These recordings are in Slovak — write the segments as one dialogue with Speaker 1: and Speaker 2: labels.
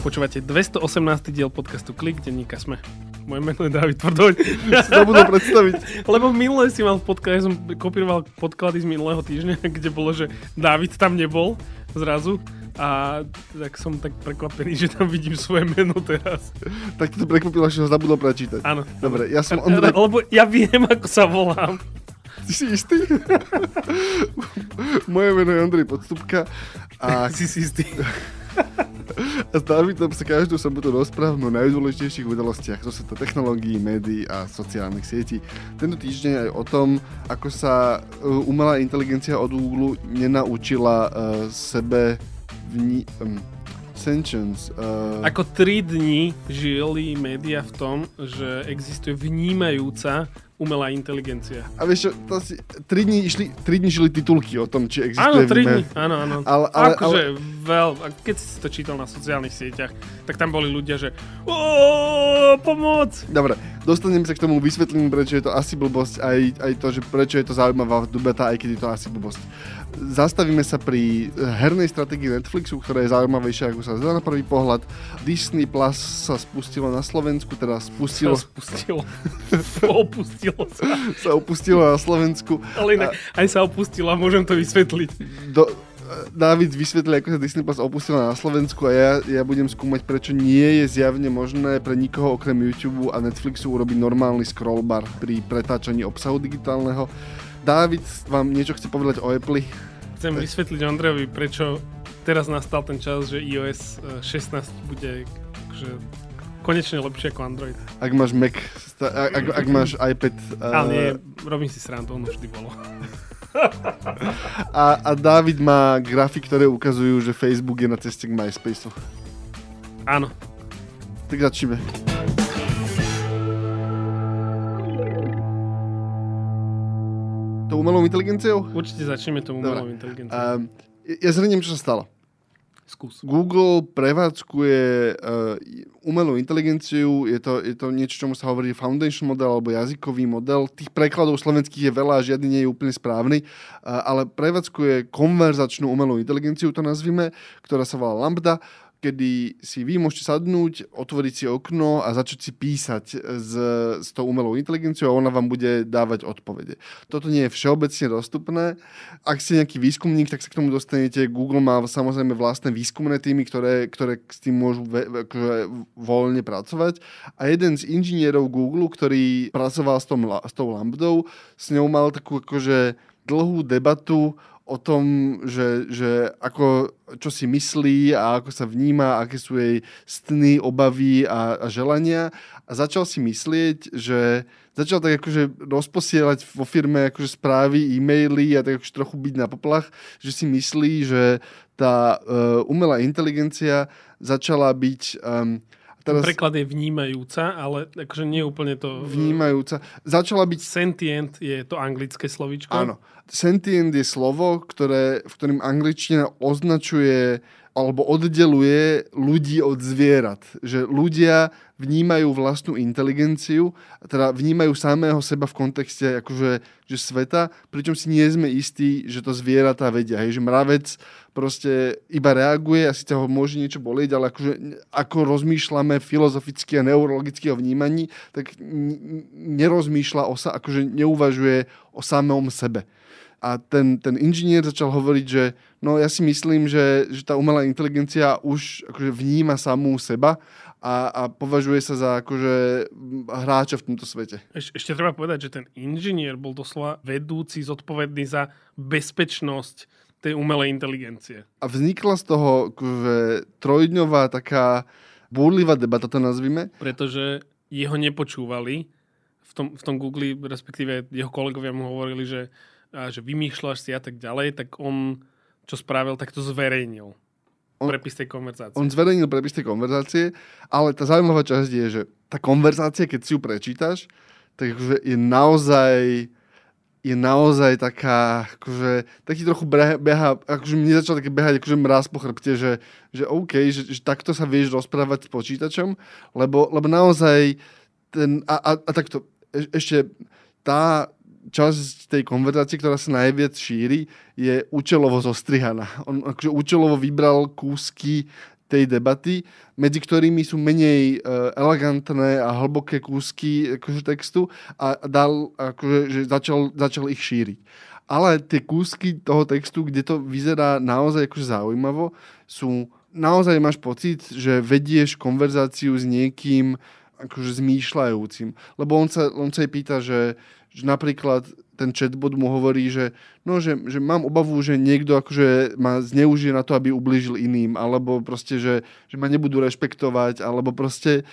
Speaker 1: Počúvate 218. diel podcastu Klik, denníka Sme. Moje meno je David Tvrdoň.
Speaker 2: Budú predstaviť.
Speaker 1: Lebo minule si mal podklade, ja som kopíroval podklady z minulého týždňa, kde bolo, že David tam nebol zrazu. A tak som tak prekvapený, že tam vidím svoje meno teraz.
Speaker 2: Tak to prekvapilo, že ho zabudol prečítať.
Speaker 1: Áno.
Speaker 2: Dobre, ja som
Speaker 1: Ondrej... Lebo ja viem, ako sa volám.
Speaker 2: Ty si istý? Moje meno je Ondrej Podstupka. A
Speaker 1: si si istý.
Speaker 2: A Davidom sa každú sobotu rozprávame o najdôležitejších udalostiach zo sveta technológií, médií a sociálnych sietí. Tento týždeň aj o tom, ako sa uh, umelá inteligencia od Google nenaučila uh, sebe vní... Um, sentience. Uh...
Speaker 1: Ako 3 dní žili média v tom, že existuje vnímajúca umelá inteligencia.
Speaker 2: A vieš čo, to si, 3 dní, išli, 3 dní žili titulky o tom, či
Speaker 1: Áno,
Speaker 2: existuje
Speaker 1: 3 dní, áno, áno.
Speaker 2: Ale, ale,
Speaker 1: akože
Speaker 2: ale...
Speaker 1: veľ, keď si to čítal na sociálnych sieťach, tak tam boli ľudia, že pomoc!
Speaker 2: Dobre, dostaneme sa k tomu, vysvetlím, prečo je to asi blbosť, aj, aj to, že prečo je to zaujímavá debata, aj keď je to asi blbosť. Zastavíme sa pri hernej stratégii Netflixu, ktorá je zaujímavejšia, ako sa zdá na prvý pohľad. Disney Plus sa spustilo na Slovensku, teda spustilo...
Speaker 1: Sa spustilo. opustilo sa.
Speaker 2: sa opustilo na Slovensku.
Speaker 1: Ale inak, a... aj sa opustilo, môžem to vysvetliť.
Speaker 2: Do, David vysvetlil, ako sa Disney Plus opustila na Slovensku a ja, ja budem skúmať, prečo nie je zjavne možné pre nikoho okrem YouTube a Netflixu urobiť normálny scrollbar pri pretáčaní obsahu digitálneho. David vám niečo chce povedať o Apple?
Speaker 1: Chcem vysvetliť Ondrejovi, prečo teraz nastal ten čas, že iOS 16 bude že konečne lepšie ako Android.
Speaker 2: Ak máš Mac, ak, ak máš iPad...
Speaker 1: Ale nie, robím si srandu, ono vždy bolo.
Speaker 2: a, a David má grafy, ktoré ukazujú, že Facebook je na ceste k MySpaceu.
Speaker 1: Áno.
Speaker 2: Tak začneme. To umelou inteligenciou?
Speaker 1: Určite začneme tou umelou Dobre. inteligenciou. Um,
Speaker 2: ja zhrniem, čo sa stalo.
Speaker 1: Skús.
Speaker 2: Google prevádzkuje uh, umelú inteligenciu, je to, je to niečo, čomu sa hovorí foundation model alebo jazykový model. Tých prekladov slovenských je veľa a žiadny nie je úplne správny, uh, ale prevádzkuje konverzačnú umelú inteligenciu, to nazvime, ktorá sa volá Lambda kedy si vy môžete sadnúť, otvoriť si okno a začať si písať s, s tou umelou inteligenciou a ona vám bude dávať odpovede. Toto nie je všeobecne dostupné. Ak ste nejaký výskumník, tak sa k tomu dostanete. Google má samozrejme vlastné výskumné týmy, ktoré, ktoré s tým môžu ve, akože voľne pracovať. A jeden z inžinierov Google, ktorý pracoval s, tom, s tou lambdou, s ňou mal takú akože dlhú debatu o tom, že, že ako, čo si myslí a ako sa vníma, aké sú jej sny, obavy a, a želania. A začal si myslieť, že začal tak akože rozposielať vo firme akože správy, e-maily a tak akože trochu byť na poplach, že si myslí, že tá uh, umelá inteligencia začala byť um,
Speaker 1: Teraz... Preklad je vnímajúca, ale akože nie úplne to...
Speaker 2: Vnímajúca. Začala byť...
Speaker 1: Sentient je to anglické slovíčko.
Speaker 2: Áno. Sentient je slovo, ktoré, v ktorým angličtina označuje alebo oddeluje ľudí od zvierat. Že ľudia vnímajú vlastnú inteligenciu, teda vnímajú samého seba v kontexte akože, že sveta, pričom si nie sme istí, že to zvieratá vedia. Hej, že mravec proste iba reaguje a síce ho môže niečo bolieť, ale akože, ako rozmýšľame filozoficky a neurologicky o vnímaní, tak nerozmýšľa o sa, akože neuvažuje o samom sebe. A ten, ten inžinier začal hovoriť, že no ja si myslím, že, že tá umelá inteligencia už akože vníma samú seba a, a považuje sa za akože hráča v tomto svete.
Speaker 1: Eš, ešte treba povedať, že ten inžinier bol doslova vedúci, zodpovedný za bezpečnosť tej umelej inteligencie.
Speaker 2: A vznikla z toho akože trojdňová taká búrlivá debata, to nazvime.
Speaker 1: Pretože jeho nepočúvali v tom, v tom Google, respektíve jeho kolegovia mu hovorili, že a že vymýšľaš si a tak ďalej, tak on čo spravil, tak to zverejnil. On, prepis tej konverzácie.
Speaker 2: On zverejnil prepis tej konverzácie, ale tá zaujímavá časť je, že tá konverzácia, keď si ju prečítaš, tak akože je naozaj je naozaj taká, akože, taký trochu beha, akože mne začal také behať akože mraz po chrbte, že, že OK, že, že takto sa vieš rozprávať s počítačom, lebo, lebo naozaj ten, a, a, a takto, e, ešte tá, časť tej konverzácie, ktorá sa najviac šíri, je účelovo zostrihaná. On akože účelovo vybral kúsky tej debaty, medzi ktorými sú menej uh, elegantné a hlboké kúsky akože, textu a dal, akože, že začal, začal ich šíriť. Ale tie kúsky toho textu, kde to vyzerá naozaj akože zaujímavo, sú naozaj máš pocit, že vedieš konverzáciu s niekým akože zmýšľajúcim. Lebo on sa, on sa jej pýta, že, že napríklad ten chatbot mu hovorí, že, no, že, že mám obavu, že niekto akože ma zneužije na to, aby ublížil iným, alebo proste, že, že ma nebudú rešpektovať, alebo proste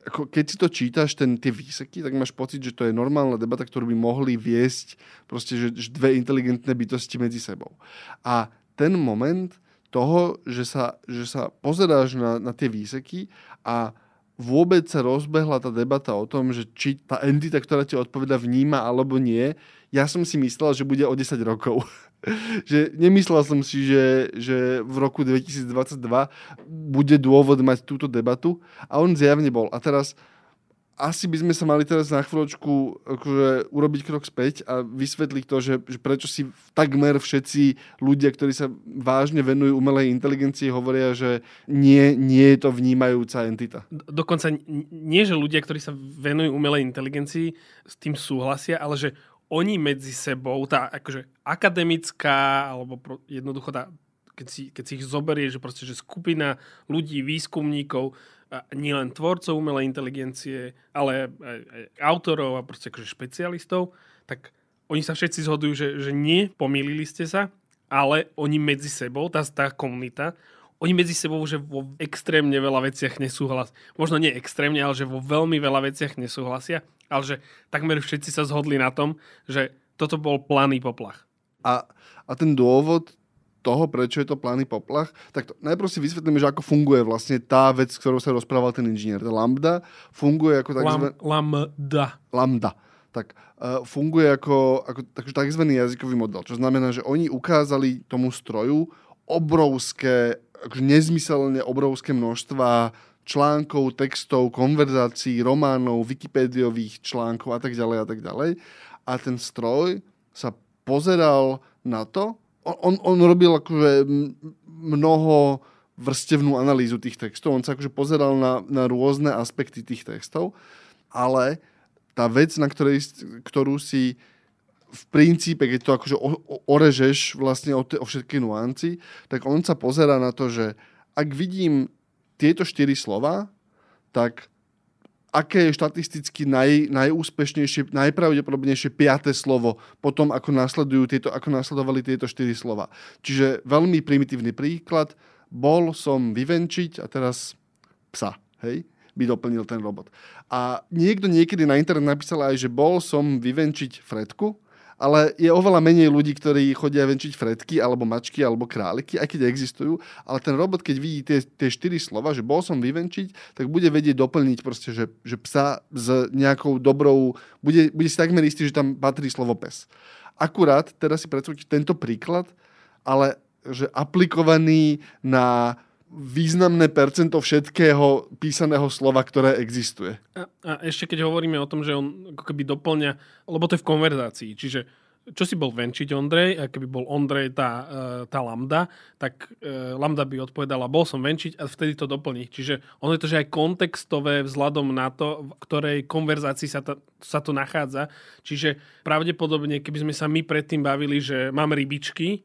Speaker 2: ako keď si to čítaš, ten, tie výseky, tak máš pocit, že to je normálna debata, ktorú by mohli viesť proste, že, že dve inteligentné bytosti medzi sebou. A ten moment toho, že sa, že sa pozeráš na, na tie výseky a vôbec sa rozbehla tá debata o tom, že či tá entita, ktorá ti odpoveda, vníma alebo nie, ja som si myslel, že bude o 10 rokov. že nemyslel som si, že, že v roku 2022 bude dôvod mať túto debatu a on zjavne bol. A teraz asi by sme sa mali teraz na chvíľočku akože, urobiť krok späť a vysvetliť to, že, že prečo si takmer všetci ľudia, ktorí sa vážne venujú umelej inteligencii, hovoria, že nie, nie je to vnímajúca entita.
Speaker 1: Dokonca nie, že ľudia, ktorí sa venujú umelej inteligencii, s tým súhlasia, ale že oni medzi sebou, tá akože akademická, alebo pro, jednoducho tá, keď si, keď si ich zoberie, že proste, že skupina ľudí, výskumníkov, nielen tvorcov umelej inteligencie, ale aj, aj autorov a proste akože špecialistov, tak oni sa všetci zhodujú, že, že nie, pomýlili ste sa, ale oni medzi sebou, tá, tá komunita, oni medzi sebou, že vo extrémne veľa veciach nesúhlasia. Možno nie extrémne, ale že vo veľmi veľa veciach nesúhlasia ale že takmer všetci sa zhodli na tom, že toto bol planý poplach.
Speaker 2: A, a ten dôvod toho, prečo je to plány poplach, tak to, najprv si vysvetlíme, že ako funguje vlastne tá vec, ktorou sa rozprával ten inžinier. Tá lambda funguje ako
Speaker 1: takzvaný... Lam, lambda.
Speaker 2: Lambda. Tak uh, funguje ako, ako tzv. jazykový model. Čo znamená, že oni ukázali tomu stroju obrovské, akože nezmyselne obrovské množstva článkov, textov, konverzácií, románov, wikipédiových článkov a tak ďalej a tak ďalej. A ten stroj sa pozeral na to, on, on robil akože mnoho vrstevnú analýzu tých textov, on sa akože pozeral na, na rôzne aspekty tých textov, ale tá vec, na ktorej, ktorú si v princípe, keď to akože orežeš vlastne o, o všetky nuanci, tak on sa pozera na to, že ak vidím tieto štyri slova, tak aké je štatisticky naj, najúspešnejšie, najpravdepodobnejšie piaté slovo potom, ako, nasledujú tieto, ako nasledovali tieto štyri slova. Čiže veľmi primitívny príklad. Bol som vyvenčiť a teraz psa. Hej? by doplnil ten robot. A niekto niekedy na internet napísal aj, že bol som vyvenčiť Fredku ale je oveľa menej ľudí, ktorí chodia venčiť fredky, alebo mačky, alebo králiky, aj keď existujú, ale ten robot, keď vidí tie, tie štyri slova, že bol som vyvenčiť, tak bude vedieť doplniť proste, že, že psa s nejakou dobrou, bude, bude si takmer istý, že tam patrí slovo pes. Akurát, teraz si predstavte tento príklad, ale že aplikovaný na významné percento všetkého písaného slova, ktoré existuje.
Speaker 1: A, a ešte keď hovoríme o tom, že on ako keby doplňa, lebo to je v konverzácii, čiže čo si bol venčiť Ondrej, a keby bol Ondrej tá, e, tá lambda, tak e, lambda by odpovedala, bol som venčiť a vtedy to doplní. Čiže ono je to, že aj kontextové vzhľadom na to, v ktorej konverzácii sa, ta, sa to nachádza. Čiže pravdepodobne, keby sme sa my predtým bavili, že mám rybičky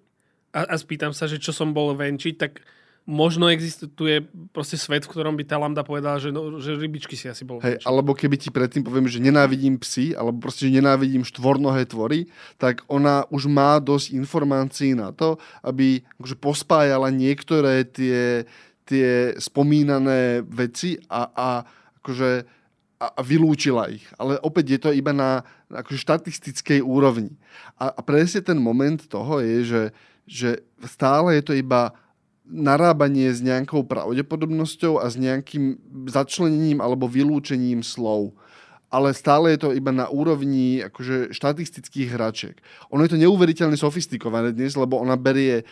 Speaker 1: a, a spýtam sa, že čo som bol venčiť, tak možno existuje proste svet, v ktorom by tá lambda povedala, že, no, že rybičky si asi bol.
Speaker 2: Hej, alebo keby ti predtým poviem, že nenávidím psy, alebo proste, že nenávidím štvornohé tvory, tak ona už má dosť informácií na to, aby akože pospájala niektoré tie, tie spomínané veci a, a akože a, vylúčila ich. Ale opäť je to iba na, na akože štatistickej úrovni. A, a presne ten moment toho je, že, že stále je to iba narábanie s nejakou pravdepodobnosťou a s nejakým začlenením alebo vylúčením slov. Ale stále je to iba na úrovni akože štatistických hračiek. Ono je to neuveriteľne sofistikované dnes, lebo ona berie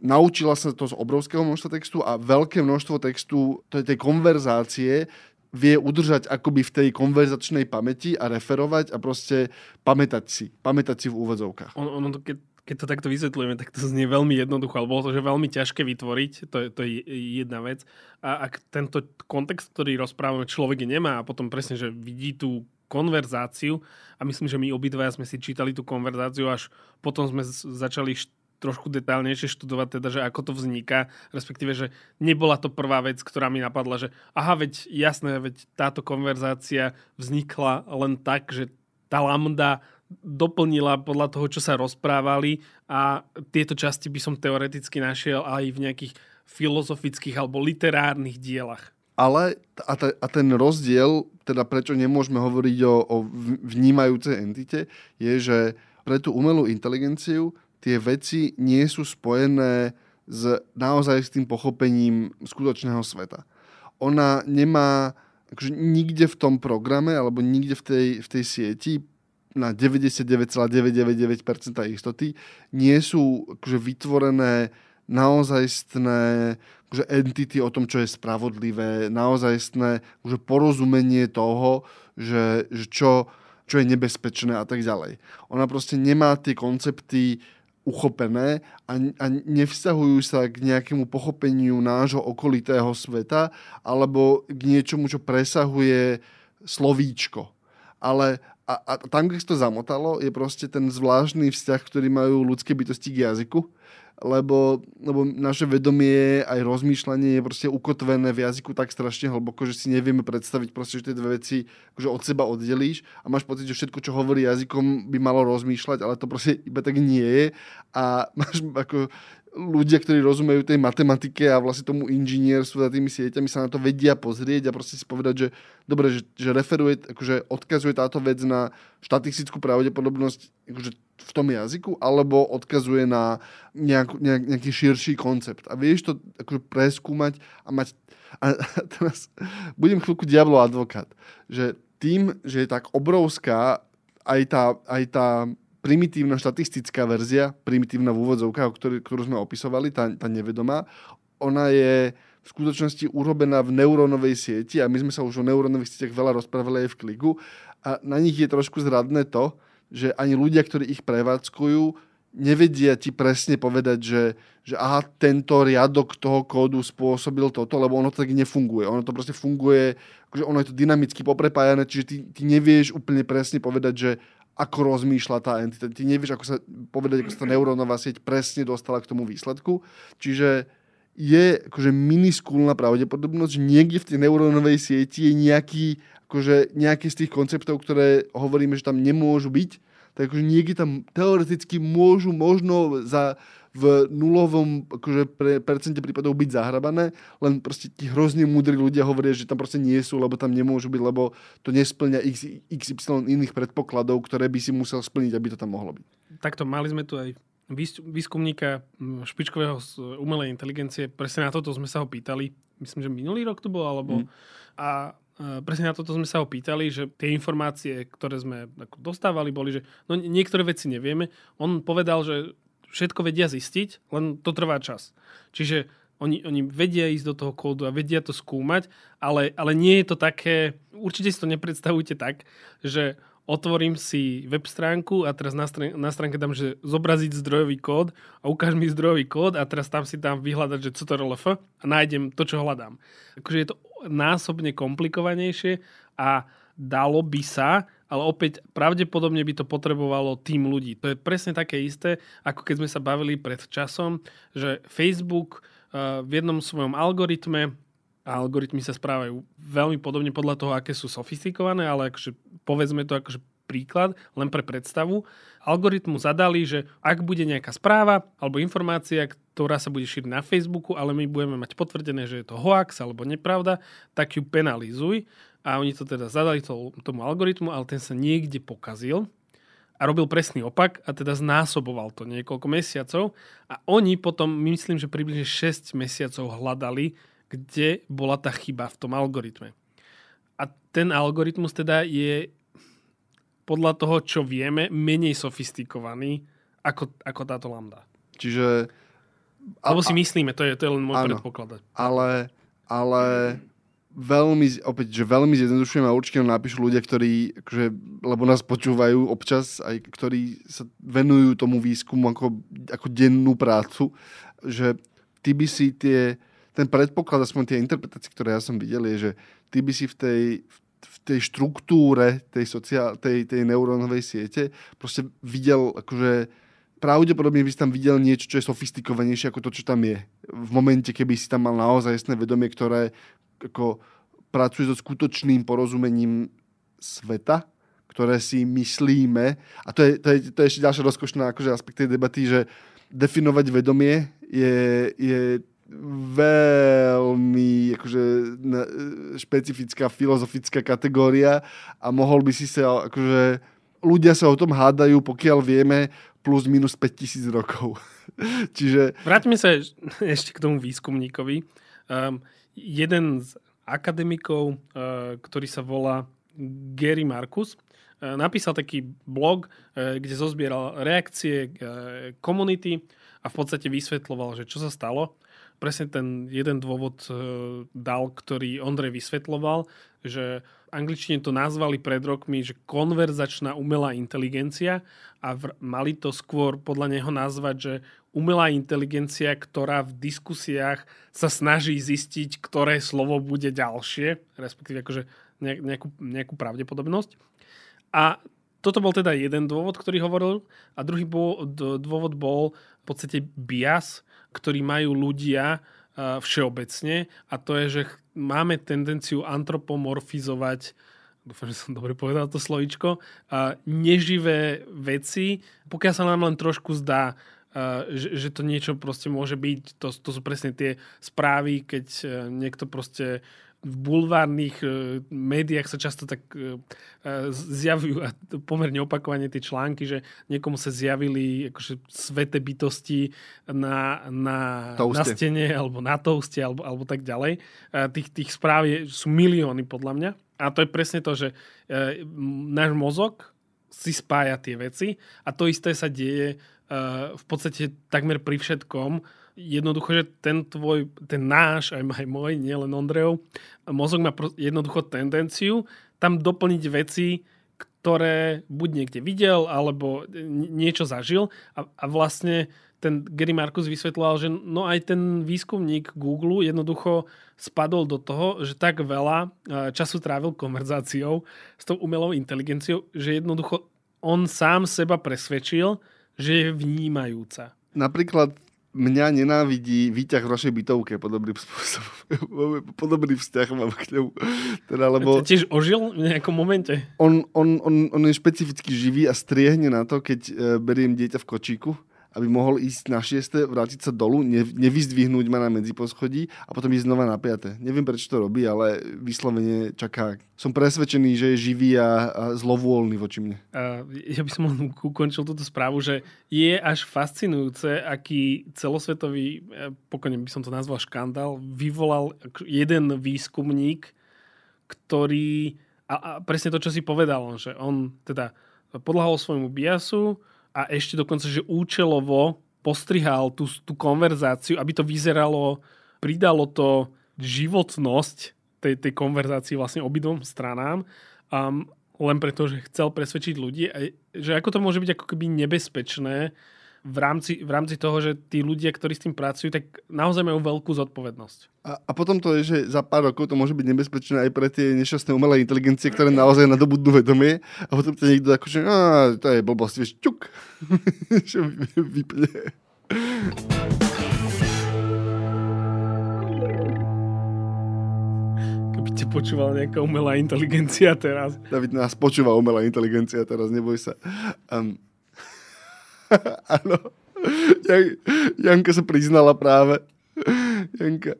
Speaker 2: naučila sa to z obrovského množstva textu a veľké množstvo textu tej konverzácie vie udržať akoby v tej konverzačnej pamäti a referovať a proste pamätať si. Pamätať si v úvodzovkách.
Speaker 1: Ono, ono keď keď to takto vysvetľujeme, tak to znie veľmi jednoducho, ale bolo to, že veľmi ťažké vytvoriť, to je, to je jedna vec. A ak tento kontext, ktorý rozprávame, človek nemá a potom presne, že vidí tú konverzáciu a myslím, že my obidvaja sme si čítali tú konverzáciu, až potom sme začali trošku detálnejšie študovať, teda, že ako to vzniká, respektíve, že nebola to prvá vec, ktorá mi napadla, že aha, veď jasné, veď táto konverzácia vznikla len tak, že tá lambda doplnila podľa toho, čo sa rozprávali a tieto časti by som teoreticky našiel aj v nejakých filozofických alebo literárnych dielach.
Speaker 2: Ale a, te, a ten rozdiel, teda prečo nemôžeme hovoriť o, o vnímajúcej entite, je, že pre tú umelú inteligenciu tie veci nie sú spojené s naozaj s tým pochopením skutočného sveta. Ona nemá akože nikde v tom programe alebo nikde v tej, v tej sieti na 99,999% istoty nie sú akože vytvorené naozajstné akože entity o tom, čo je spravodlivé, naozajstné akože porozumenie toho, že, že čo, čo je nebezpečné a tak ďalej. Ona proste nemá tie koncepty uchopené a, a nevzťahujú sa k nejakému pochopeniu nášho okolitého sveta alebo k niečomu, čo presahuje slovíčko. Ale a, a tam, kde to zamotalo, je proste ten zvláštny vzťah, ktorý majú ľudské bytosti k jazyku lebo, lebo naše vedomie aj rozmýšľanie je proste ukotvené v jazyku tak strašne hlboko, že si nevieme predstaviť proste, že tie dve veci akože od seba oddelíš a máš pocit, že všetko, čo hovorí jazykom, by malo rozmýšľať, ale to proste iba tak nie je. A máš ako ľudia, ktorí rozumejú tej matematike a vlastne tomu inžinierstvu za tými sieťami sa na to vedia pozrieť a proste si povedať, že dobre, že, že referuje, akože odkazuje táto vec na štatistickú pravdepodobnosť akože v tom jazyku, alebo odkazuje na nejak, nejak, nejaký širší koncept. A vieš to akože preskúmať a mať... A teraz budem chvíľku diablo advokát, že tým, že je tak obrovská aj tá, aj tá primitívna štatistická verzia, primitívna v úvodzovkách, ktorú, sme opisovali, tá, tá nevedomá, ona je v skutočnosti urobená v neurónovej sieti a my sme sa už o neurónových sieťach veľa rozprávali aj v kliku a na nich je trošku zradné to, že ani ľudia, ktorí ich prevádzkujú, nevedia ti presne povedať, že, že aha, tento riadok toho kódu spôsobil toto, lebo ono tak nefunguje. Ono to proste funguje, akože ono je to dynamicky poprepájané, čiže ty, ty nevieš úplne presne povedať, že ako rozmýšľa tá entita. Ty nevieš, ako sa povedať, ako sa tá neurónová sieť presne dostala k tomu výsledku. Čiže je akože miniskulná pravdepodobnosť, že niekde v tej neurónovej sieti je nejaký, akože nejaký z tých konceptov, ktoré hovoríme, že tam nemôžu byť, tak akože niekde tam teoreticky môžu možno za v nulovom akože pre, percente prípadov byť zahrabané, len proste tí hrozne múdri ľudia hovoria, že tam proste nie sú, lebo tam nemôžu byť, lebo to nesplňa x, XY iných predpokladov, ktoré by si musel splniť, aby to tam mohlo byť.
Speaker 1: Takto mali sme tu aj výskumníka špičkového z umelej inteligencie. Presne na toto sme sa ho pýtali. Myslím, že minulý rok to bol, alebo... Mm. A presne na toto sme sa ho pýtali, že tie informácie, ktoré sme dostávali, boli, že no, niektoré veci nevieme. On povedal, že všetko vedia zistiť, len to trvá čas. Čiže oni, oni vedia ísť do toho kódu a vedia to skúmať, ale, ale nie je to také, určite si to nepredstavujte tak, že otvorím si web stránku a teraz na, stránke, na stránke dám, že zobraziť zdrojový kód a ukáž mi zdrojový kód a teraz tam si dám vyhľadať, že co to RLF a nájdem to, čo hľadám. Akože je to násobne komplikovanejšie a dalo by sa, ale opäť pravdepodobne by to potrebovalo tým ľudí. To je presne také isté, ako keď sme sa bavili pred časom, že Facebook uh, v jednom svojom algoritme a algoritmy sa správajú veľmi podobne podľa toho, aké sú sofistikované, ale akože, povedzme to akože príklad, len pre predstavu. Algoritmu zadali, že ak bude nejaká správa alebo informácia, ktorá sa bude šíriť na Facebooku, ale my budeme mať potvrdené, že je to hoax alebo nepravda, tak ju penalizuj a oni to teda zadali to, tomu algoritmu, ale ten sa niekde pokazil a robil presný opak a teda znásoboval to niekoľko mesiacov a oni potom, myslím, že približne 6 mesiacov hľadali, kde bola tá chyba v tom algoritme. A ten algoritmus teda je podľa toho, čo vieme, menej sofistikovaný ako, ako táto lambda.
Speaker 2: Čiže...
Speaker 1: Alebo si myslíme, to je, to je len môj áno, predpoklad.
Speaker 2: Ale, ale veľmi, opäť, že veľmi zjednodušujem a určite napíšu ľudia, ktorí, akože, lebo nás počúvajú občas, aj ktorí sa venujú tomu výskumu ako, ako dennú prácu, že ty by si tie, ten predpoklad, aspoň tie interpretácie, ktoré ja som videl, je, že ty by si v tej, v tej štruktúre tej, sociál, tej, tej neurónovej siete proste videl akože pravdepodobne by si tam videl niečo, čo je sofistikovanejšie ako to, čo tam je. V momente, keby si tam mal naozaj jasné vedomie, ktoré ako pracuje so skutočným porozumením sveta, ktoré si myslíme. A to je, to je, to je ešte ďalšia rozkošná akože aspekt tej debaty, že definovať vedomie je, je veľmi akože, špecifická filozofická kategória a mohol by si sa akože ľudia sa o tom hádajú, pokiaľ vieme, plus minus 5000 rokov. Čiže...
Speaker 1: Vráťme sa ešte k tomu výskumníkovi. Um, jeden z akademikov, uh, ktorý sa volá Gary Marcus, uh, napísal taký blog, uh, kde zozbieral reakcie komunity a v podstate vysvetloval, že čo sa stalo. Presne ten jeden dôvod dal, ktorý Ondrej vysvetloval, že angličtine to nazvali pred rokmi, že konverzačná umelá inteligencia a mali to skôr podľa neho nazvať, že umelá inteligencia, ktorá v diskusiách sa snaží zistiť, ktoré slovo bude ďalšie, respektíve akože nejakú, nejakú pravdepodobnosť. A toto bol teda jeden dôvod, ktorý hovoril. A druhý dôvod bol v podstate bias, ktorý majú ľudia všeobecne. A to je, že máme tendenciu antropomorfizovať dúfam, že som dobre povedal to slovičko, neživé veci, pokiaľ sa nám len trošku zdá, že, že to niečo proste môže byť, to, to sú presne tie správy, keď e, niekto proste v bulvárnych e, médiách sa často tak e, zjavujú a pomerne opakovane tie články, že niekomu sa zjavili akože sveté bytosti na, na, na stene alebo na touste alebo, alebo tak ďalej. Tých, tých správ je, sú milióny podľa mňa. A to je presne to, že e, náš mozog si spája tie veci a to isté sa deje e, v podstate takmer pri všetkom. Jednoducho, že ten tvoj, ten náš, aj, aj môj, nielen Ondrejov, mozog má jednoducho tendenciu tam doplniť veci, ktoré buď niekde videl, alebo niečo zažil a, a vlastne ten Gary Marcus vysvetloval, že no aj ten výskumník Google jednoducho spadol do toho, že tak veľa e, času trávil konverzáciou s tou umelou inteligenciou, že jednoducho on sám seba presvedčil, že je vnímajúca.
Speaker 2: Napríklad mňa nenávidí výťah v našej bytovke podobným spôsobom. Podobný vzťah mám k ňu.
Speaker 1: Teda, lebo tiež ožil v nejakom momente?
Speaker 2: On, on, on, on je špecificky živý a striehne na to, keď e, beriem dieťa v kočíku aby mohol ísť na šieste, vrátiť sa dolu, ne, nevyzdvihnúť ma na medziposchodí a potom ísť znova na piate. Neviem, prečo to robí, ale vyslovene čaká. Som presvedčený, že je živý a, a zlovôľný voči mne.
Speaker 1: Uh, ja by som ukončil túto správu, že je až fascinujúce, aký celosvetový, e, pokojne by som to nazval škandál, vyvolal jeden výskumník, ktorý, a, a presne to, čo si povedal, že on teda podľahol svojmu biasu, a ešte dokonca, že účelovo postrihal tú, tú konverzáciu, aby to vyzeralo, pridalo to životnosť tej, tej konverzácii vlastne obidvom stranám. Um, len preto, že chcel presvedčiť ľudí, že ako to môže byť ako keby nebezpečné v rámci, v rámci toho, že tí ľudia, ktorí s tým pracujú, tak naozaj majú veľkú zodpovednosť.
Speaker 2: A, a potom to je, že za pár rokov to môže byť nebezpečné aj pre tie nešťastné umelé inteligencie, ktoré naozaj nadobudnú vedomie a potom to niekto akože, a to je blbosť, vieš, čuk, že vypne.
Speaker 1: Keby ťa počúvala nejaká umelá inteligencia teraz.
Speaker 2: David nás počúva umelá inteligencia teraz, neboj sa. Um, Áno. Jan, Janka sa priznala práve. Janka.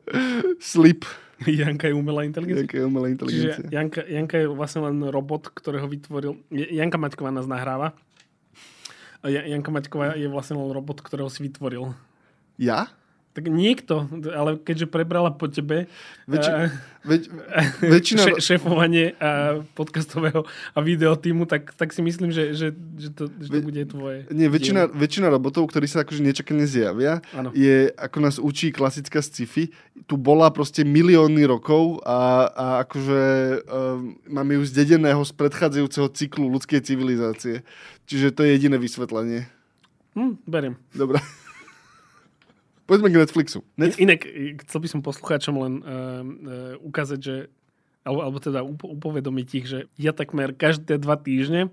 Speaker 2: Slip.
Speaker 1: Janka je umelá inteligencia.
Speaker 2: Janka je umelá inteligencia.
Speaker 1: Čiže Janka, Janka je vlastne len robot, ktorého vytvoril... Janka Maťková nás nahráva. Janka Maťková je vlastne len robot, ktorého si vytvoril.
Speaker 2: Ja?
Speaker 1: Tak niekto, ale keďže prebrala po tebe
Speaker 2: Väč, uh, väč, väčšina...
Speaker 1: Še, šéfovanie uh, podcastového a videotýmu, tak, tak si myslím, že, že, že, to, že to bude tvoje.
Speaker 2: Nie, väčšina, väčšina robotov, ktorí sa akože nečakane zjavia, ano. je, ako nás učí klasická sci-fi, tu bola proste milióny rokov a, a akože um, máme ju zdedeného z predchádzajúceho cyklu ľudskej civilizácie. Čiže to je jediné vysvetlenie.
Speaker 1: Hm, beriem.
Speaker 2: Dobre. Poďme k Netflixu.
Speaker 1: Net... Inak chcel by som poslucháčom len uh, uh, ukázať, že alebo, alebo teda upovedomiť ich, že ja takmer každé dva týždne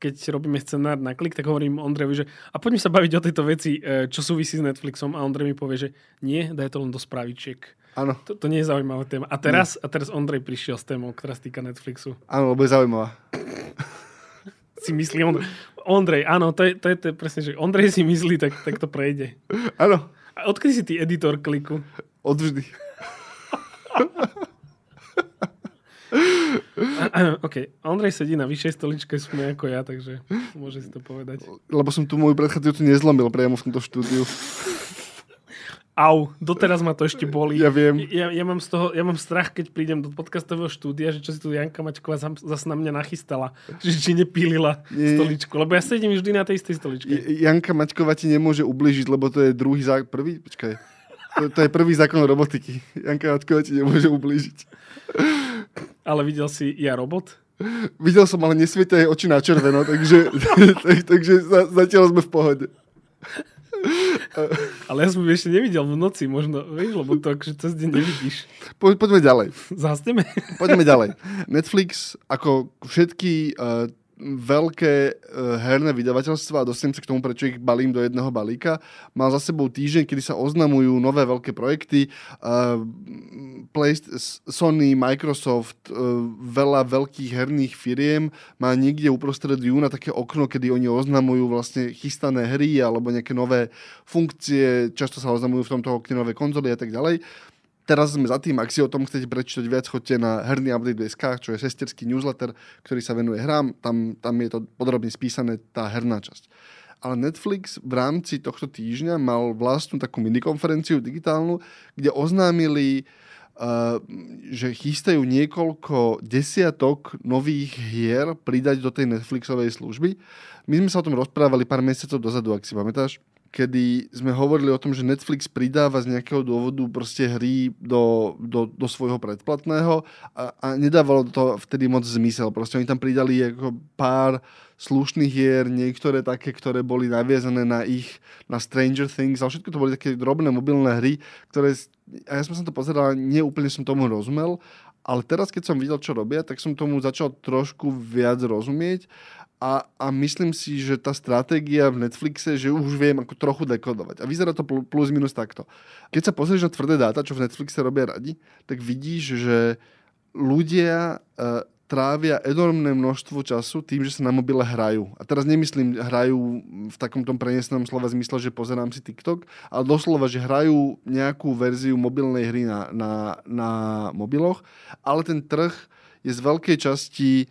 Speaker 1: keď robíme scenár na klik, tak hovorím Ondrejovi, že a poďme sa baviť o tejto veci, e, čo súvisí s Netflixom a Ondrej mi povie, že nie, daj to len do správičiek.
Speaker 2: Áno.
Speaker 1: To, to nie je zaujímavá téma. A teraz, a teraz Ondrej prišiel s témou, ktorá sa týka Netflixu.
Speaker 2: Áno, lebo je zaujímavá.
Speaker 1: si myslí Ondrej. Ondrej, áno, to je, to je, to je presne, že Ondrej si myslí, tak, tak to prejde.
Speaker 2: Áno.
Speaker 1: A odkedy si ty editor kliku?
Speaker 2: Odvždy.
Speaker 1: OK, Ondrej sedí na vyššej stoličke sme ako ja, takže môže si to povedať.
Speaker 2: Lebo som tu moju predchádzajúcu nezlomil priamo v tomto štúdiu.
Speaker 1: Au, doteraz ma to ešte boli.
Speaker 2: Ja viem.
Speaker 1: Ja, ja, mám z toho, ja mám strach, keď prídem do podcastového štúdia, že čo si tu Janka Mačková zase na mňa nachystala. Že či nepílila Nie. stoličku. Lebo ja sedím vždy na tej istej stoličke.
Speaker 2: Janka Mačková ti nemôže ubližiť, lebo to je druhý zákon. Prvý? Počkaj. To, to je prvý zákon robotiky. Janka Mačková ti nemôže ublížiť.
Speaker 1: Ale videl si Ja robot?
Speaker 2: Videl som, ale nesvietia jej oči na červeno, takže, tak, takže zatiaľ sme v pohode.
Speaker 1: Ale ja som ešte nevidel v noci, možno, vieš, lebo to akože cez deň nevidíš.
Speaker 2: Po, poďme ďalej.
Speaker 1: Zasteme.
Speaker 2: Poďme ďalej. Netflix, ako všetky uh, veľké uh, herné vydavateľstva a dostanem sa k tomu, prečo ich balím do jedného balíka. Mal za sebou týždeň, kedy sa oznamujú nové veľké projekty. Uh, Sony, Microsoft, uh, veľa veľkých herných firiem má niekde uprostred júna také okno, kedy oni oznamujú vlastne chystané hry alebo nejaké nové funkcie. Často sa oznamujú v tomto okne nové konzoly a tak ďalej. Teraz sme za tým, ak si o tom chcete prečítať viac, choďte na herný update.sk, čo je sesterský newsletter, ktorý sa venuje hrám. Tam, tam je to podrobne spísané, tá herná časť. Ale Netflix v rámci tohto týždňa mal vlastnú takú minikonferenciu digitálnu, kde oznámili, uh, že chystajú niekoľko desiatok nových hier pridať do tej Netflixovej služby. My sme sa o tom rozprávali pár mesiacov dozadu, ak si pamätáš kedy sme hovorili o tom, že Netflix pridáva z nejakého dôvodu proste hry do, do, do svojho predplatného a, a nedávalo to vtedy moc zmysel. Proste oni tam pridali ako pár slušných hier, niektoré také, ktoré boli naviazané na ich, na Stranger Things, ale všetko to boli také drobné mobilné hry, ktoré, a ja som sa to pozeral, neúplne som tomu rozumel, ale teraz, keď som videl, čo robia, tak som tomu začal trošku viac rozumieť a, a myslím si, že tá stratégia v Netflixe, že už viem ako trochu dekodovať. A vyzerá to plus minus takto. Keď sa pozrieš na tvrdé dáta, čo v Netflixe robia radi, tak vidíš, že ľudia uh, trávia enormné množstvo času tým, že sa na mobile hrajú. A teraz nemyslím hrajú v takom tom prenesnom slova zmysle, že pozerám si TikTok, ale doslova, že hrajú nejakú verziu mobilnej hry na, na, na mobiloch, ale ten trh je z veľkej časti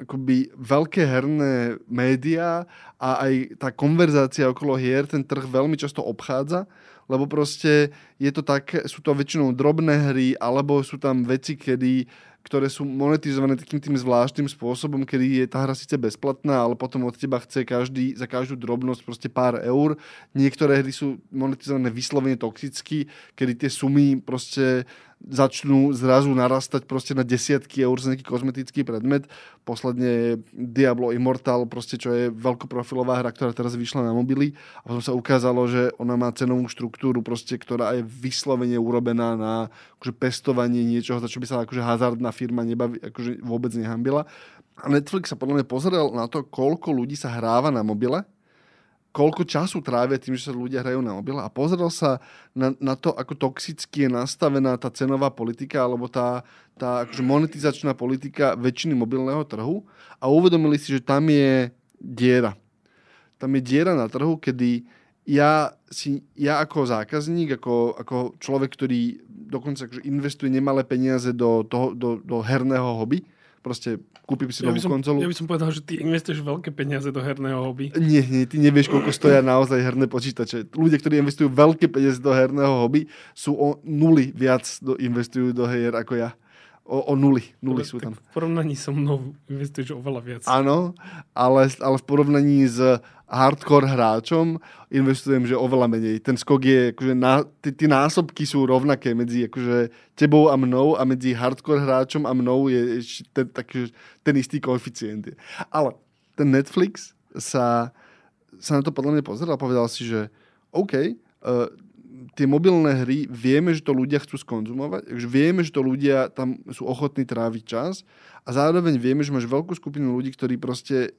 Speaker 2: akoby veľké herné médiá a aj tá konverzácia okolo hier ten trh veľmi často obchádza, lebo proste je to tak, sú to väčšinou drobné hry, alebo sú tam veci, kedy ktoré sú monetizované takým tým zvláštnym spôsobom, kedy je tá hra síce bezplatná, ale potom od teba chce každý, za každú drobnosť proste pár eur. Niektoré hry sú monetizované vyslovene toxicky, kedy tie sumy proste začnú zrazu narastať proste na desiatky eur za nejaký kozmetický predmet. Posledne Diablo Immortal, proste, čo je veľkoprofilová hra, ktorá teraz vyšla na mobily a potom sa ukázalo, že ona má cenovú štruktúru, proste, ktorá je vyslovene urobená na akože, pestovanie niečoho, za čo by sa akože hazardná firma nebaví, akože vôbec nehambila. A Netflix sa podľa mňa pozrel na to, koľko ľudí sa hráva na mobile koľko času trávia tým, že sa ľudia hrajú na mobile a pozrel sa na, na to, ako toxicky je nastavená tá cenová politika alebo tá, tá akože monetizačná politika väčšiny mobilného trhu a uvedomili si, že tam je diera. Tam je diera na trhu, kedy ja, si, ja ako zákazník, ako, ako človek, ktorý dokonca akože investuje nemalé peniaze do, toho, do, do herného hobby, proste kúpim si ja novú
Speaker 1: som,
Speaker 2: konzolu.
Speaker 1: Ja by som povedal, že ty investuješ veľké peniaze do herného hobby.
Speaker 2: Nie, nie, ty nevieš, koľko stoja naozaj herné počítače. Ľudia, ktorí investujú veľké peniaze do herného hobby, sú o nuly viac do, investujú do hier ako ja. O, o nuly. Nuly sú tam.
Speaker 1: V porovnaní so mnou investuješ oveľa viac.
Speaker 2: Áno, ale, ale v porovnaní s hardcore hráčom investujem, že oveľa menej. Ten skok je, akože na, tí, tí násobky sú rovnaké medzi akože tebou a mnou a medzi hardcore hráčom a mnou je ten, taký, ten istý koeficient. Ale ten Netflix sa, sa na to podľa mňa pozeral a povedal si, že OK, uh, tie mobilné hry, vieme, že to ľudia chcú skonzumovať, vieme, že to ľudia tam sú ochotní tráviť čas a zároveň vieme, že máš veľkú skupinu ľudí, ktorí proste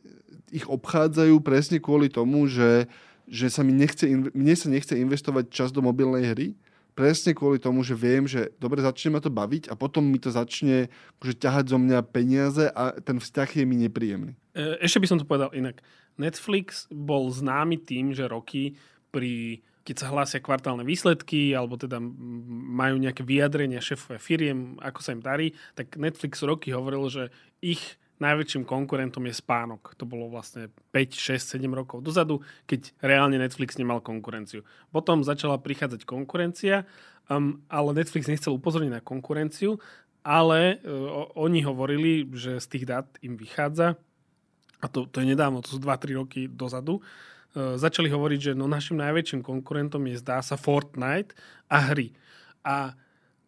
Speaker 2: ich obchádzajú presne kvôli tomu, že, že sa mi nechce, mne sa nechce investovať čas do mobilnej hry, presne kvôli tomu, že viem, že dobre, začne ma to baviť a potom mi to začne akože, ťahať zo mňa peniaze a ten vzťah je mi nepríjemný.
Speaker 1: E, ešte by som to povedal inak. Netflix bol známy tým, že roky pri keď sa hlásia kvartálne výsledky, alebo teda majú nejaké vyjadrenia šéfové firiem, ako sa im darí, tak Netflix roky hovoril, že ich najväčším konkurentom je spánok. To bolo vlastne 5, 6, 7 rokov dozadu, keď reálne Netflix nemal konkurenciu. Potom začala prichádzať konkurencia, um, ale Netflix nechcel upozorniť na konkurenciu, ale uh, oni hovorili, že z tých dát im vychádza, a to, to je nedávno, to sú 2-3 roky dozadu, uh, začali hovoriť, že no našim najväčším konkurentom je zdá sa Fortnite a hry. A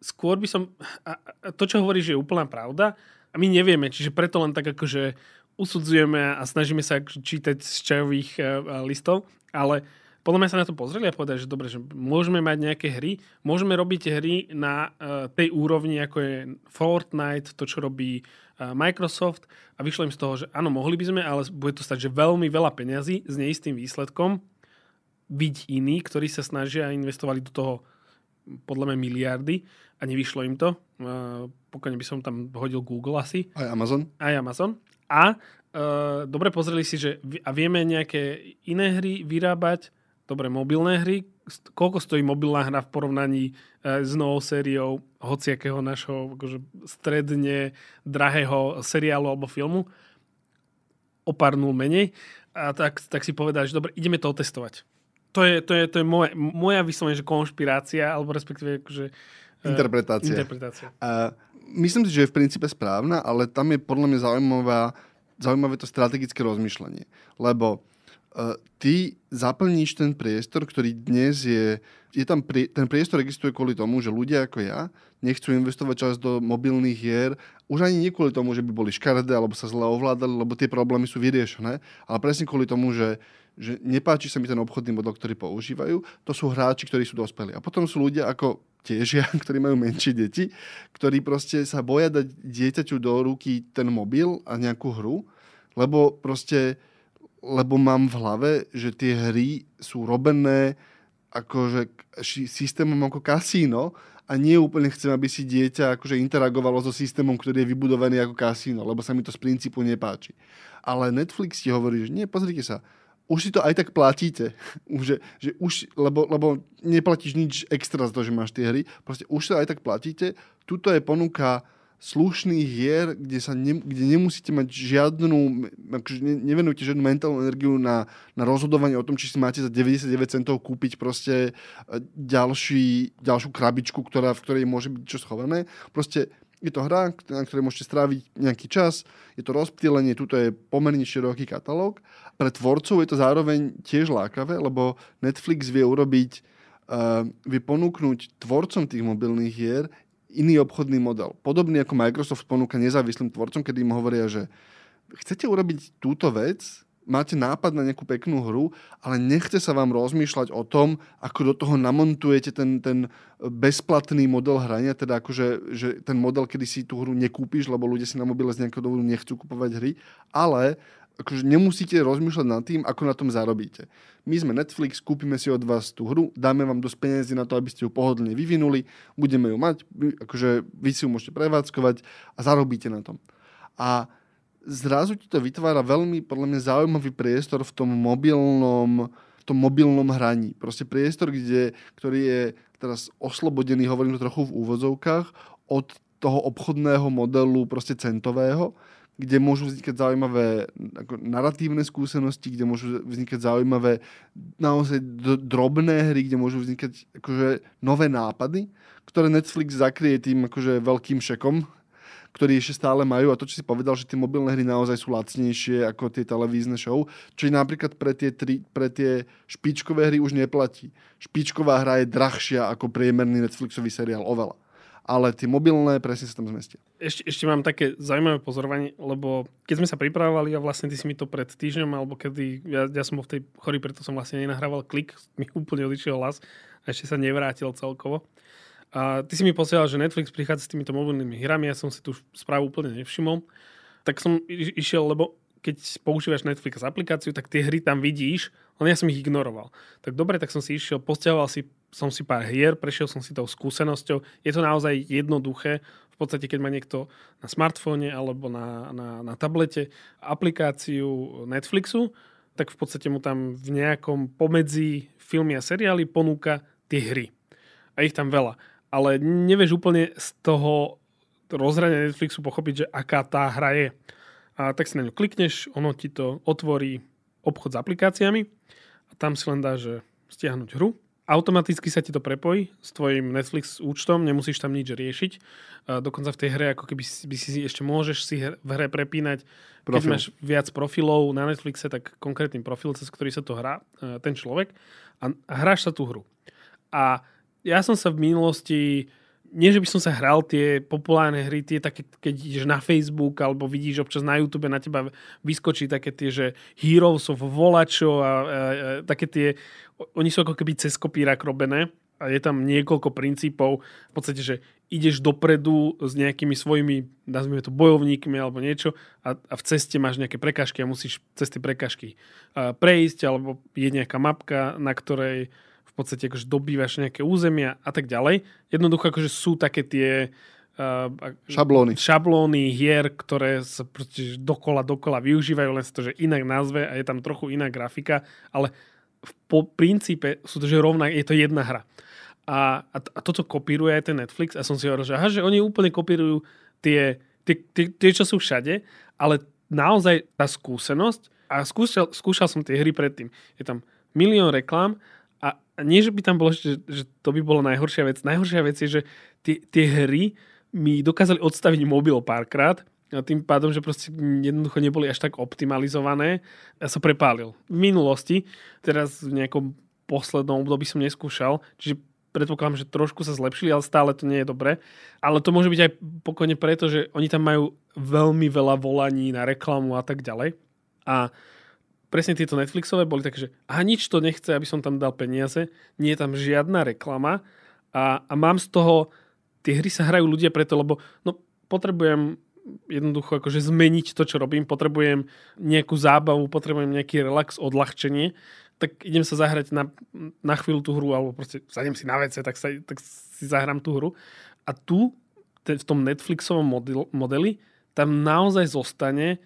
Speaker 1: skôr by som... A, a to, čo hovoríš, je úplná pravda. A my nevieme, čiže preto len tak akože usudzujeme a snažíme sa čítať z čajových uh, listov, ale podľa mňa sa na to pozreli a povedali, že dobre, že môžeme mať nejaké hry, môžeme robiť hry na uh, tej úrovni, ako je Fortnite, to, čo robí Microsoft a vyšlo im z toho, že áno, mohli by sme, ale bude to stať, že veľmi veľa peňazí s neistým výsledkom. Byť iní, ktorí sa snažia a investovali do toho podľa mňa miliardy a nevyšlo im to. Pokojne by som tam hodil Google asi.
Speaker 2: Aj Amazon.
Speaker 1: Aj Amazon. A uh, dobre pozreli si, že a vieme nejaké iné hry vyrábať, dobre mobilné hry, koľko stojí mobilná hra v porovnaní e, s novou sériou hociakého našho akože stredne drahého seriálu alebo filmu? O pár nul menej. A tak, tak si povedal, že dobre, ideme to otestovať. To je, to je, to je moja, moja vyslovene, že konšpirácia, alebo respektíve akože,
Speaker 2: interpretácia.
Speaker 1: interpretácia.
Speaker 2: A myslím si, že je v princípe správna, ale tam je podľa mňa zaujímavá, zaujímavé to strategické rozmýšľanie. Lebo ty zaplníš ten priestor, ktorý dnes je... je tam prie, ten priestor existuje kvôli tomu, že ľudia ako ja nechcú investovať čas do mobilných hier, už ani nie kvôli tomu, že by boli škaredé alebo sa zle ovládali, lebo tie problémy sú vyriešené, ale presne kvôli tomu, že, že nepáči sa mi ten obchodný model, ktorý používajú. To sú hráči, ktorí sú dospelí. A potom sú ľudia ako tiež ja, ktorí majú menšie deti, ktorí proste sa boja dať dieťaťu do ruky ten mobil a nejakú hru, lebo proste lebo mám v hlave, že tie hry sú robené akože systémom ako kasíno a nie úplne chcem, aby si dieťa akože interagovalo so systémom, ktorý je vybudovaný ako kasíno, lebo sa mi to z princípu nepáči. Ale Netflix ti hovorí, že nie, pozrite sa, už si to aj tak platíte. že, že už, lebo, lebo neplatíš nič extra za to, že máš tie hry. Proste už sa aj tak platíte. Tuto je ponuka slušných hier, kde, sa ne, kde nemusíte mať žiadnu, akože ne, nevenujete žiadnu mentálnu energiu na, na rozhodovanie o tom, či si máte za 99 centov kúpiť proste e, ďalší, ďalšiu krabičku, ktorá, v ktorej môže byť čo schované. Proste je to hra, na ktorej môžete stráviť nejaký čas, je to rozptýlenie, tuto je pomerne široký katalóg. Pre tvorcov je to zároveň tiež lákavé, lebo Netflix vie urobiť, uh, vie ponúknuť tvorcom tých mobilných hier iný obchodný model. Podobný ako Microsoft ponúka nezávislým tvorcom, kedy im hovoria, že chcete urobiť túto vec, máte nápad na nejakú peknú hru, ale nechce sa vám rozmýšľať o tom, ako do toho namontujete ten, ten bezplatný model hrania, teda akože že ten model, kedy si tú hru nekúpiš, lebo ľudia si na mobile z nejakého dôvodu nechcú kupovať hry, ale akože nemusíte rozmýšľať nad tým, ako na tom zarobíte. My sme Netflix, kúpime si od vás tú hru, dáme vám dosť peniazy na to, aby ste ju pohodlne vyvinuli, budeme ju mať, akože vy si ju môžete prevádzkovať a zarobíte na tom. A zrazu ti to vytvára veľmi, podľa mňa, zaujímavý priestor v tom mobilnom, v tom mobilnom hraní. Proste priestor, kde, ktorý je teraz oslobodený, hovorím to trochu v úvodzovkách, od toho obchodného modelu proste centového, kde môžu vznikať zaujímavé ako narratívne skúsenosti, kde môžu vznikať zaujímavé naozaj drobné hry, kde môžu vznikať akože nové nápady, ktoré Netflix zakrie tým akože veľkým šekom ktorí ešte stále majú a to, čo si povedal, že tie mobilné hry naozaj sú lacnejšie ako tie televízne show, čo napríklad pre tie, tri, pre tie špičkové hry už neplatí. Špičková hra je drahšia ako priemerný Netflixový seriál oveľa ale tie mobilné presne sa tam zmestia.
Speaker 1: Ešte, ešte mám také zaujímavé pozorovanie, lebo keď sme sa pripravovali a vlastne ty si mi to pred týždňom, alebo kedy, ja, ja som v tej chorý, preto som vlastne nenahrával klik, mi úplne odišiel hlas a ešte sa nevrátil celkovo. A ty si mi posielal, že Netflix prichádza s týmito mobilnými hrami, ja som si tú správu úplne nevšimol. Tak som išiel, lebo keď používaš Netflix aplikáciu, tak tie hry tam vidíš, len ja som ich ignoroval. Tak dobre, tak som si išiel, posťahoval si, som si pár hier, prešiel som si tou skúsenosťou. Je to naozaj jednoduché. V podstate, keď má niekto na smartfóne alebo na, na, na tablete aplikáciu Netflixu, tak v podstate mu tam v nejakom pomedzi filmy a seriály ponúka tie hry. A ich tam veľa. Ale nevieš úplne z toho rozhrania Netflixu pochopiť, že aká tá hra je a tak si na ňu klikneš, ono ti to otvorí obchod s aplikáciami a tam si len dá, že stiahnuť hru. Automaticky sa ti to prepojí s tvojim Netflix účtom, nemusíš tam nič riešiť. A dokonca v tej hre, ako keby si, by si ešte môžeš si v hre prepínať, Profil. keď máš viac profilov na Netflixe, tak konkrétny profil, cez ktorý sa to hrá e, ten človek a hráš sa tú hru. A ja som sa v minulosti nie, že by som sa hral tie populárne hry, tie také, keď ideš na Facebook alebo vidíš občas na YouTube na teba vyskočí také tie, že Heroes of Volačo a, a, a také tie, oni sú ako keby cez kopírak robené a je tam niekoľko princípov, v podstate, že ideš dopredu s nejakými svojimi, nazvime to bojovníkmi alebo niečo a, a v ceste máš nejaké prekažky a musíš cez tie prekažky prejsť alebo je nejaká mapka, na ktorej podstate akože dobývaš nejaké územia a tak ďalej. Jednoducho akože sú také tie uh,
Speaker 2: šablóny.
Speaker 1: šablóny hier, ktoré sa proste dokola, dokola využívajú, len sa to, že inak nazve a je tam trochu iná grafika, ale v po princípe sú to, že rovná, je to jedna hra. A, a, a toto kopíruje aj ten Netflix a som si hovoril, že, aha, že oni úplne kopírujú tie, tie, tie, tie, čo sú všade, ale naozaj tá skúsenosť a skúšal, skúšal som tie hry predtým. Je tam milión reklám nie, že by tam bolo, že, že to by bolo najhoršia vec. Najhoršia vec je, že tie, tie hry mi dokázali odstaviť mobil párkrát a tým pádom, že proste jednoducho neboli až tak optimalizované. Ja sa prepálil. V minulosti, teraz v nejakom poslednom období som neskúšal, čiže predpokladám, že trošku sa zlepšili, ale stále to nie je dobré. Ale to môže byť aj pokojne preto, že oni tam majú veľmi veľa volaní na reklamu a tak ďalej. A presne tieto Netflixové boli také, že a nič to nechce, aby som tam dal peniaze, nie je tam žiadna reklama a, a mám z toho, tie hry sa hrajú ľudia preto, lebo no, potrebujem jednoducho akože zmeniť to, čo robím, potrebujem nejakú zábavu, potrebujem nejaký relax, odľahčenie, tak idem sa zahrať na, na chvíľu tú hru, alebo proste sadem si na vece, tak, sa, tak si zahrám tú hru. A tu, v tom Netflixovom model, modeli, tam naozaj zostane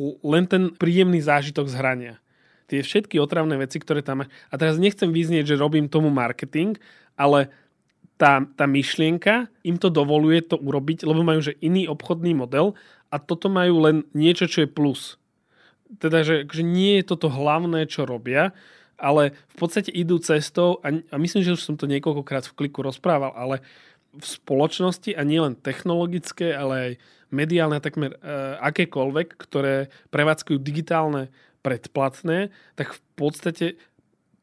Speaker 1: len ten príjemný zážitok z hrania. Tie všetky otravné veci, ktoré tam máš. A teraz nechcem vyznieť, že robím tomu marketing, ale tá, tá myšlienka im to dovoluje to urobiť, lebo majú že iný obchodný model a toto majú len niečo, čo je plus. Teda, že, že nie je toto hlavné, čo robia, ale v podstate idú cestou a, a myslím, že už som to niekoľkokrát v kliku rozprával, ale v spoločnosti a nielen technologické, ale aj mediálne a takmer uh, akékoľvek, ktoré prevádzkujú digitálne predplatné, tak v podstate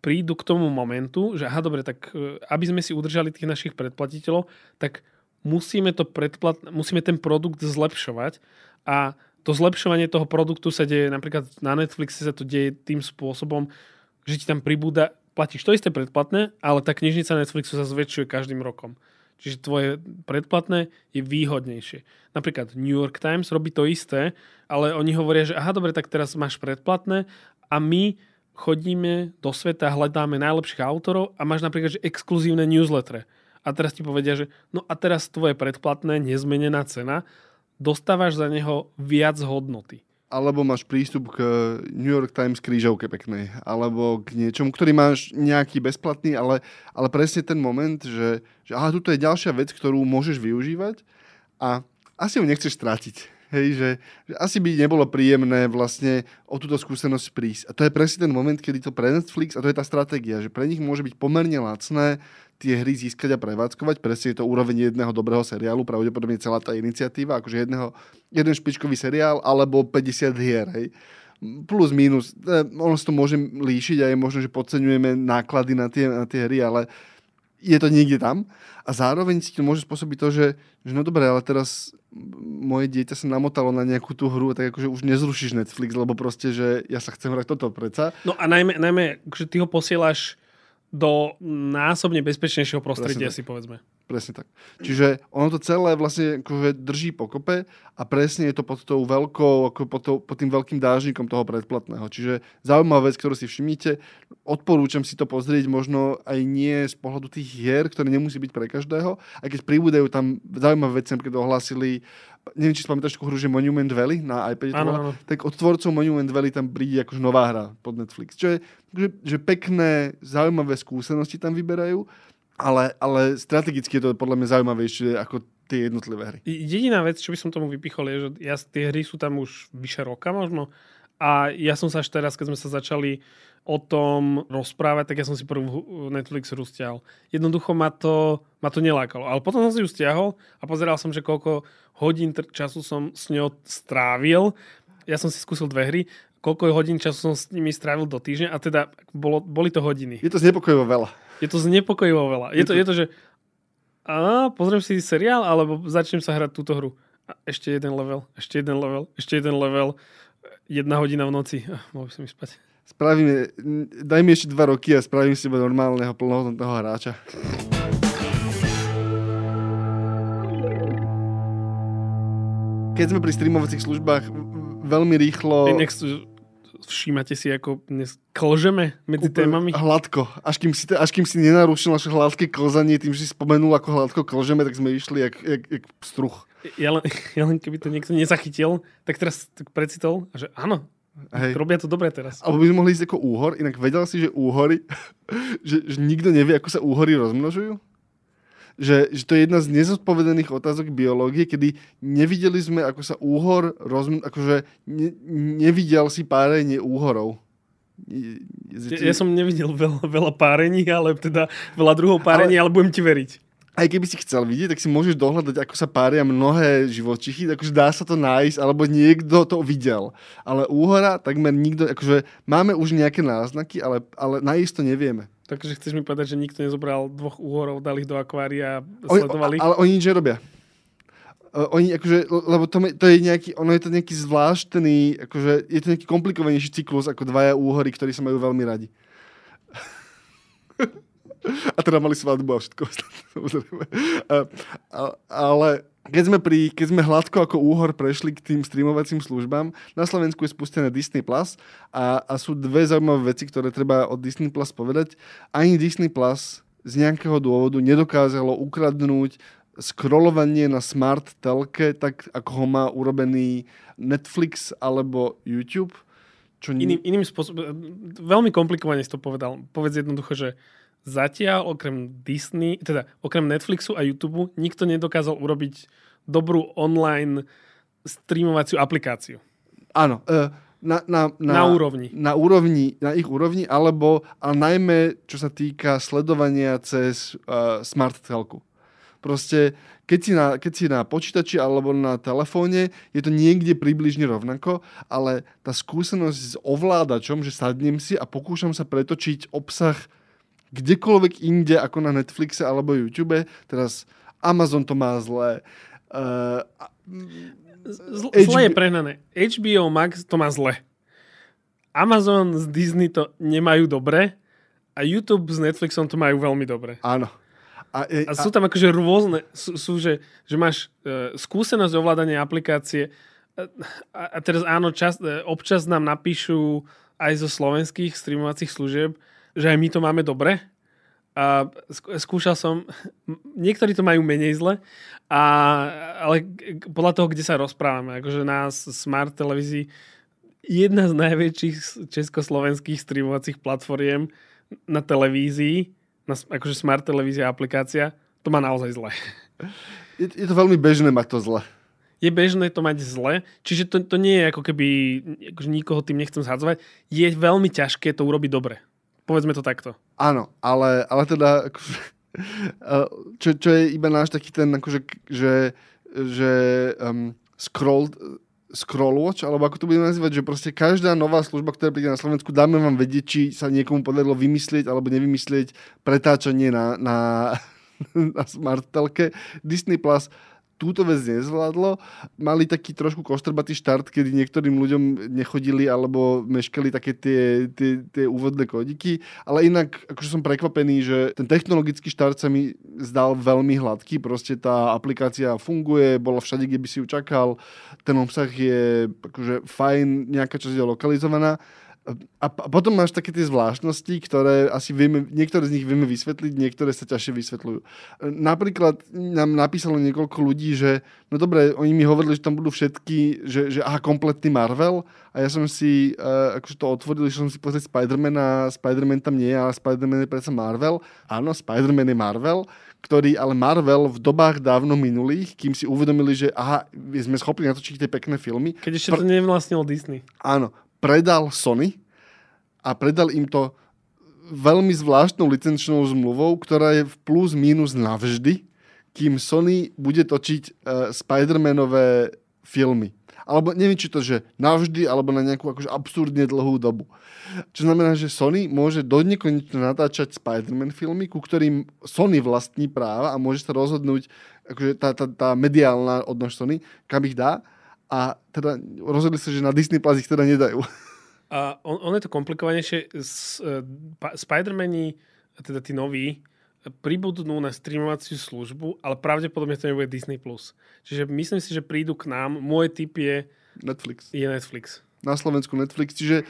Speaker 1: prídu k tomu momentu, že aha, dobre, tak uh, aby sme si udržali tých našich predplatiteľov, tak musíme, to predplat, musíme ten produkt zlepšovať a to zlepšovanie toho produktu sa deje, napríklad na Netflixe sa to deje tým spôsobom, že ti tam pribúda, platíš to isté predplatné, ale tá knižnica Netflixu sa zväčšuje každým rokom. Čiže tvoje predplatné je výhodnejšie. Napríklad New York Times robí to isté, ale oni hovoria, že aha, dobre, tak teraz máš predplatné a my chodíme do sveta, hľadáme najlepších autorov a máš napríklad že exkluzívne newsletter. A teraz ti povedia, že no a teraz tvoje predplatné, nezmenená cena, dostávaš za neho viac hodnoty
Speaker 2: alebo máš prístup k New York Times krížovke peknej, alebo k niečomu, ktorý máš nejaký bezplatný, ale, ale presne ten moment, že, že aha, tuto je ďalšia vec, ktorú môžeš využívať a asi ju nechceš stratiť. Hej, že, že asi by nebolo príjemné vlastne o túto skúsenosť prísť. A to je presne ten moment, kedy to pre Netflix, a to je tá stratégia, že pre nich môže byť pomerne lacné tie hry získať a prevádzkovať. Presne je to úroveň jedného dobrého seriálu, pravdepodobne celá tá iniciatíva, akože jedného, jeden špičkový seriál alebo 50 hier. Hej plus minus, e, ono sa to môže líšiť a je možno, že podceňujeme náklady na tie, na tie hry, ale je to niekde tam. A zároveň si to môže spôsobiť to, že, že no dobre, ale teraz moje dieťa sa namotalo na nejakú tú hru, tak akože už nezrušíš Netflix, lebo proste, že ja sa chcem hrať toto preca.
Speaker 1: No a najmä, najmä že ty ho posielaš do násobne bezpečnejšieho prostredia, si povedzme.
Speaker 2: Presne tak. Čiže ono to celé vlastne akože drží pokope a presne je to pod tou veľkou, ako pod, to, pod tým veľkým dážnikom toho predplatného. Čiže zaujímavá vec, ktorú si všimnite, odporúčam si to pozrieť možno aj nie z pohľadu tých hier, ktoré nemusí byť pre každého, aj keď pribúdajú tam zaujímavé veci, keď ohlasili neviem, či si pamätáš takú hru, že Monument Valley na iPade,
Speaker 1: ano, ano.
Speaker 2: tak od tvorcov Monument Valley tam príde akože nová hra pod Netflix. Čo je, že, že pekné, zaujímavé skúsenosti tam vyberajú ale, ale strategicky je to podľa mňa zaujímavejšie ako tie jednotlivé hry.
Speaker 1: Jediná vec, čo by som tomu vypichol, je, že ja, tie hry sú tam už vyše roka možno a ja som sa až teraz, keď sme sa začali o tom rozprávať, tak ja som si prvú Netflix hru stiahol. Jednoducho ma to, ma to nelákalo. Ale potom som si ju stiahol a pozeral som, že koľko hodín času som s ňou strávil. Ja som si skúsil dve hry koľko hodín času som s nimi strávil do týždňa a teda bolo, boli to hodiny.
Speaker 2: Je to znepokojivo veľa.
Speaker 1: Je to znepokojivo veľa. Je, je, to, to, je to, že a pozriem si seriál, alebo začnem sa hrať túto hru. A ešte jeden level, ešte jeden level, ešte jeden level, jedna hodina v noci. Mohol by som ísť spať.
Speaker 2: Spravíme, daj mi ešte dva roky a spravím si normálneho plnohodnotného hráča. Keď sme pri streamovacích službách, veľmi rýchlo...
Speaker 1: Nech všímate si, ako dnes klžeme medzi Úplne témami?
Speaker 2: Hladko. Až kým si, až kým si nenarušil naše hladké klzanie, tým, že si spomenul, ako hladko klžeme, tak sme išli jak, jak, jak struch.
Speaker 1: Ja len, ja len keby to niekto nezachytil, tak teraz tak precitol, že áno, Hej. Robia to dobre teraz.
Speaker 2: Alebo by sme mohli ísť ako úhor, inak vedel si, že úhory, že, že nikto nevie, ako sa úhory rozmnožujú? Že, že to je jedna z nezodpovedaných otázok biológie, kedy nevideli sme, ako sa úhor, rozm- akože ne, nevidel si párenie úhorov.
Speaker 1: Ja, ja som nevidel veľa, veľa párení, ale teda veľa druhov párení, ale, ale budem ti veriť.
Speaker 2: Aj keby si chcel vidieť, tak si môžeš dohľadať, ako sa pária mnohé živočichy, akože dá sa to nájsť, alebo niekto to videl. Ale úhora takmer nikto, akože máme už nejaké náznaky, ale, ale najisto nevieme.
Speaker 1: Takže chceš mi povedať, že nikto nezobral dvoch úhorov, dal ich do akvária a sledovali?
Speaker 2: Ale oni nič nerobia. Oni, akože, lebo to, to je nejaký, ono je to nejaký zvláštny, akože, je to nejaký komplikovanejší cyklus ako dvaja úhory, ktorí sa majú veľmi radi. a teda mali svadbu a všetko samozrejme. Ale keď sme, pri, keď sme hladko ako úhor prešli k tým streamovacím službám, na Slovensku je spustené Disney Plus a, a sú dve zaujímavé veci, ktoré treba od Disney Plus povedať. Ani Disney Plus z nejakého dôvodu nedokázalo ukradnúť scrollovanie na smart telke, tak ako ho má urobený Netflix alebo YouTube.
Speaker 1: Čo... Iným, iným spôsobom, veľmi komplikovane si to povedal. Povedz jednoducho, že zatiaľ okrem Disney, teda okrem Netflixu a YouTube nikto nedokázal urobiť dobrú online streamovaciu aplikáciu.
Speaker 2: Áno. Uh, na, na, na,
Speaker 1: na úrovni.
Speaker 2: Na úrovni, na ich úrovni, alebo ale najmä čo sa týka sledovania cez uh, smart telku. Proste, keď si, na, keď si na počítači alebo na telefóne, je to niekde približne rovnako, ale tá skúsenosť s ovládačom, že sadnem si a pokúšam sa pretočiť obsah kdekoľvek inde ako na Netflixe alebo YouTube. Teraz Amazon to má zlé. Uh,
Speaker 1: Zl-. Zle je prehnané. HBO Max to má zle. Amazon z Disney to nemajú dobre a YouTube s Netflixom to majú veľmi dobre.
Speaker 2: Áno.
Speaker 1: A, e, a sú tam akože rôzne, sú, sú že, že máš uh, skúsenosť ovládania aplikácie a, a teraz áno, čas, uh, občas nám napíšu aj zo slovenských streamovacích služieb, že aj my to máme dobre. A skúšal som, niektorí to majú menej zle, a, ale podľa toho, kde sa rozprávame, akože na Smart televízii jedna z najväčších československých streamovacích platformiem na televízii, na, akože Smart televízia aplikácia, to má naozaj zle.
Speaker 2: Je, je to veľmi bežné mať to zle.
Speaker 1: je bežné to mať zle, čiže to, to nie je ako keby, akože nikoho tým nechcem zhadzovať, je veľmi ťažké to urobiť dobre. Povedzme to takto.
Speaker 2: Áno, ale, ale teda akože, čo, čo je iba náš taký ten, akože, že, že um, scroll, scroll watch, alebo ako to budeme nazývať, že proste každá nová služba, ktorá príde na Slovensku, dáme vám vedieť, či sa niekomu podarilo vymyslieť alebo nevymyslieť pretáčanie na, na, na smart telke. Disney Plus túto vec nezvládlo. Mali taký trošku koštrbatý štart, kedy niektorým ľuďom nechodili alebo meškali také tie, tie, tie úvodné kódiky, ale inak akože som prekvapený, že ten technologický štart sa mi zdal veľmi hladký, proste tá aplikácia funguje, bola všade, kde by si ju čakal, ten obsah je akože fajn, nejaká časť je lokalizovaná a potom máš také tie zvláštnosti, ktoré asi vieme, niektoré z nich vieme vysvetliť, niektoré sa ťažšie vysvetľujú. Napríklad nám napísalo niekoľko ľudí, že no dobre, oni mi hovorili, že tam budú všetky, že, že aha, kompletný Marvel a ja som si, uh, akože to otvoril, že som si pozrieť Spider-Man a Spider-Man tam nie, ale Spider-Man je predsa Marvel. Áno, Spider-Man je Marvel, ktorý ale Marvel v dobách dávno minulých, kým si uvedomili, že aha, sme schopní natočiť tie pekné filmy.
Speaker 1: Keď ešte pr- to nevlastnil Disney.
Speaker 2: Áno, predal Sony a predal im to veľmi zvláštnou licenčnou zmluvou, ktorá je v plus minus navždy, kým Sony bude točiť uh, Spider-Manové filmy. Alebo neviem, či to, že navždy, alebo na nejakú akože absurdne dlhú dobu. Čo znamená, že Sony môže do natáčať Spider-Man filmy, ku ktorým Sony vlastní práva a môže sa rozhodnúť, akože tá, tá, tá mediálna odnož Sony, kam ich dá a teda rozhodli sa, že na Disney Plus ich teda nedajú.
Speaker 1: A on, on je to komplikovanejšie. Spider-Mani, teda tí noví, pribudnú na streamovaciu službu, ale pravdepodobne to nebude Disney+. Plus. Čiže myslím si, že prídu k nám. Môj typ je...
Speaker 2: Netflix.
Speaker 1: Je Netflix.
Speaker 2: Na Slovensku Netflix. Čiže...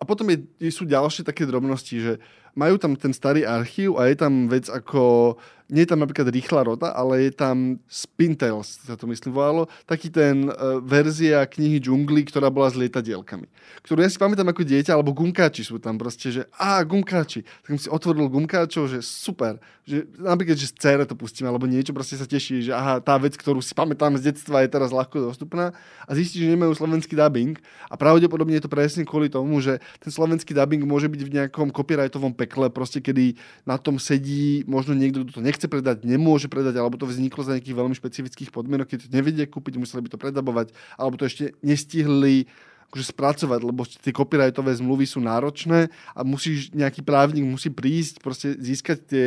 Speaker 2: A potom je, sú ďalšie také drobnosti, že majú tam ten starý archív a je tam vec ako nie je tam napríklad rýchla rota, ale je tam Spintails, sa to myslím volalo, taký ten uh, verzia knihy Džungli, ktorá bola s lietadielkami. Ktorú ja si pamätám ako dieťa, alebo gumkáči sú tam proste, že a gumkáči. Tak som si otvoril gumkáčov, že super. Že, napríklad, že z cére to pustím, alebo niečo, proste sa teší, že aha, tá vec, ktorú si pamätám z detstva, je teraz ľahko dostupná a zistí, že nemajú slovenský dubbing a pravdepodobne je to presne kvôli tomu, že ten slovenský dubbing môže byť v nejakom copyrightovom pekle, proste kedy na tom sedí možno niekto, kto to nechce nechce predať, nemôže predať, alebo to vzniklo za nejakých veľmi špecifických podmienok, keď to nevedia kúpiť, museli by to predabovať, alebo to ešte nestihli akože spracovať, lebo tie copyrightové zmluvy sú náročné a musíš, nejaký právnik musí prísť, proste získať tie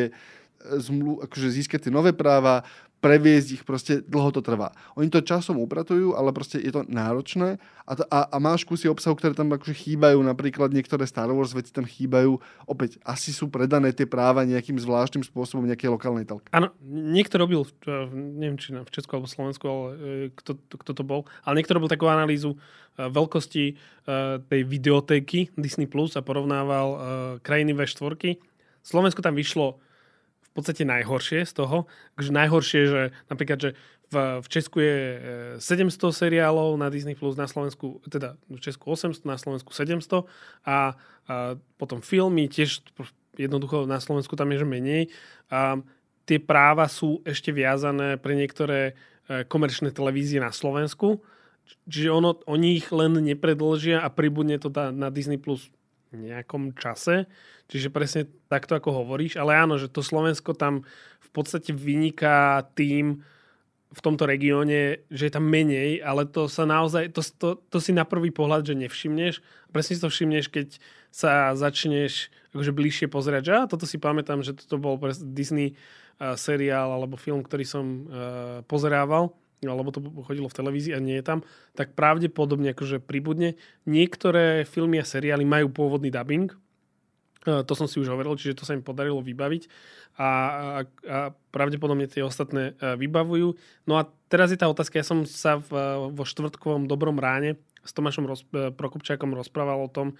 Speaker 2: zmluv, akože získať tie nové práva, previesť ich, proste dlho to trvá. Oni to časom upratujú, ale proste je to náročné a, to, a, a máš kusy obsahu, ktoré tam akože chýbajú, napríklad niektoré Star Wars veci tam chýbajú, opäť asi sú predané tie práva nejakým zvláštnym spôsobom nejakej lokálnej telke.
Speaker 1: Áno, niekto robil, neviem či v Česku alebo Slovensku, ale e, kto, kto to bol, ale niekto robil takú analýzu e, veľkosti e, tej videotéky Disney Plus a porovnával krajiny V4. Slovensko tam vyšlo v podstate najhoršie z toho. Takže najhoršie, že napríklad, že v, v Česku je 700 e, seriálov na Disney+, Plus na Slovensku, teda v Česku 800, na Slovensku 700 a, a potom filmy tiež jednoducho na Slovensku tam je že menej. A tie práva sú ešte viazané pre niektoré e, komerčné televízie na Slovensku. Čiže ono, oni ich len nepredlžia a pribudne to na Disney Plus nejakom čase. Čiže presne takto, ako hovoríš. Ale áno, že to Slovensko tam v podstate vyniká tým v tomto regióne, že je tam menej, ale to sa naozaj, to, to, to si na prvý pohľad, že nevšimneš. Presne si to všimneš, keď sa začneš akože bližšie pozerať, že á, toto si pamätám, že toto bol Disney uh, seriál alebo film, ktorý som uh, pozerával alebo to chodilo v televízii a nie je tam, tak pravdepodobne akože pribudne. Niektoré filmy a seriály majú pôvodný dubbing, E, to som si už hovoril, čiže to sa im podarilo vybaviť a, a, a pravdepodobne tie ostatné e, vybavujú. No a teraz je tá otázka, ja som sa v, vo štvrtkovom dobrom ráne s Tomášom roz, e, Prokopčákom rozprával o tom,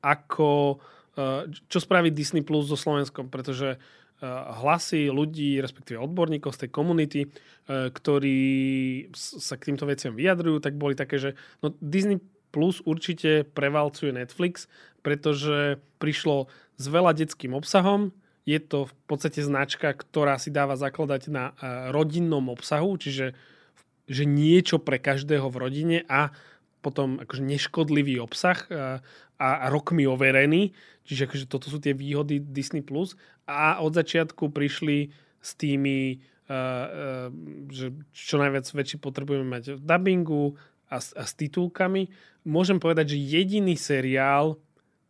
Speaker 1: ako, čo spraví Disney Plus so Slovenskom, pretože hlasy ľudí, respektíve odborníkov z tej komunity, ktorí sa k týmto veciam vyjadrujú, tak boli také, že no Disney Plus určite prevalcuje Netflix, pretože prišlo s veľa detským obsahom. Je to v podstate značka, ktorá si dáva zakladať na e, rodinnom obsahu, čiže že niečo pre každého v rodine a potom akože neškodlivý obsah a, rokmi overený. Čiže akože toto sú tie výhody Disney+. Plus. A od začiatku prišli s tými, uh, uh, že čo najviac väčší potrebujeme mať v dubbingu a, a s titulkami. Môžem povedať, že jediný seriál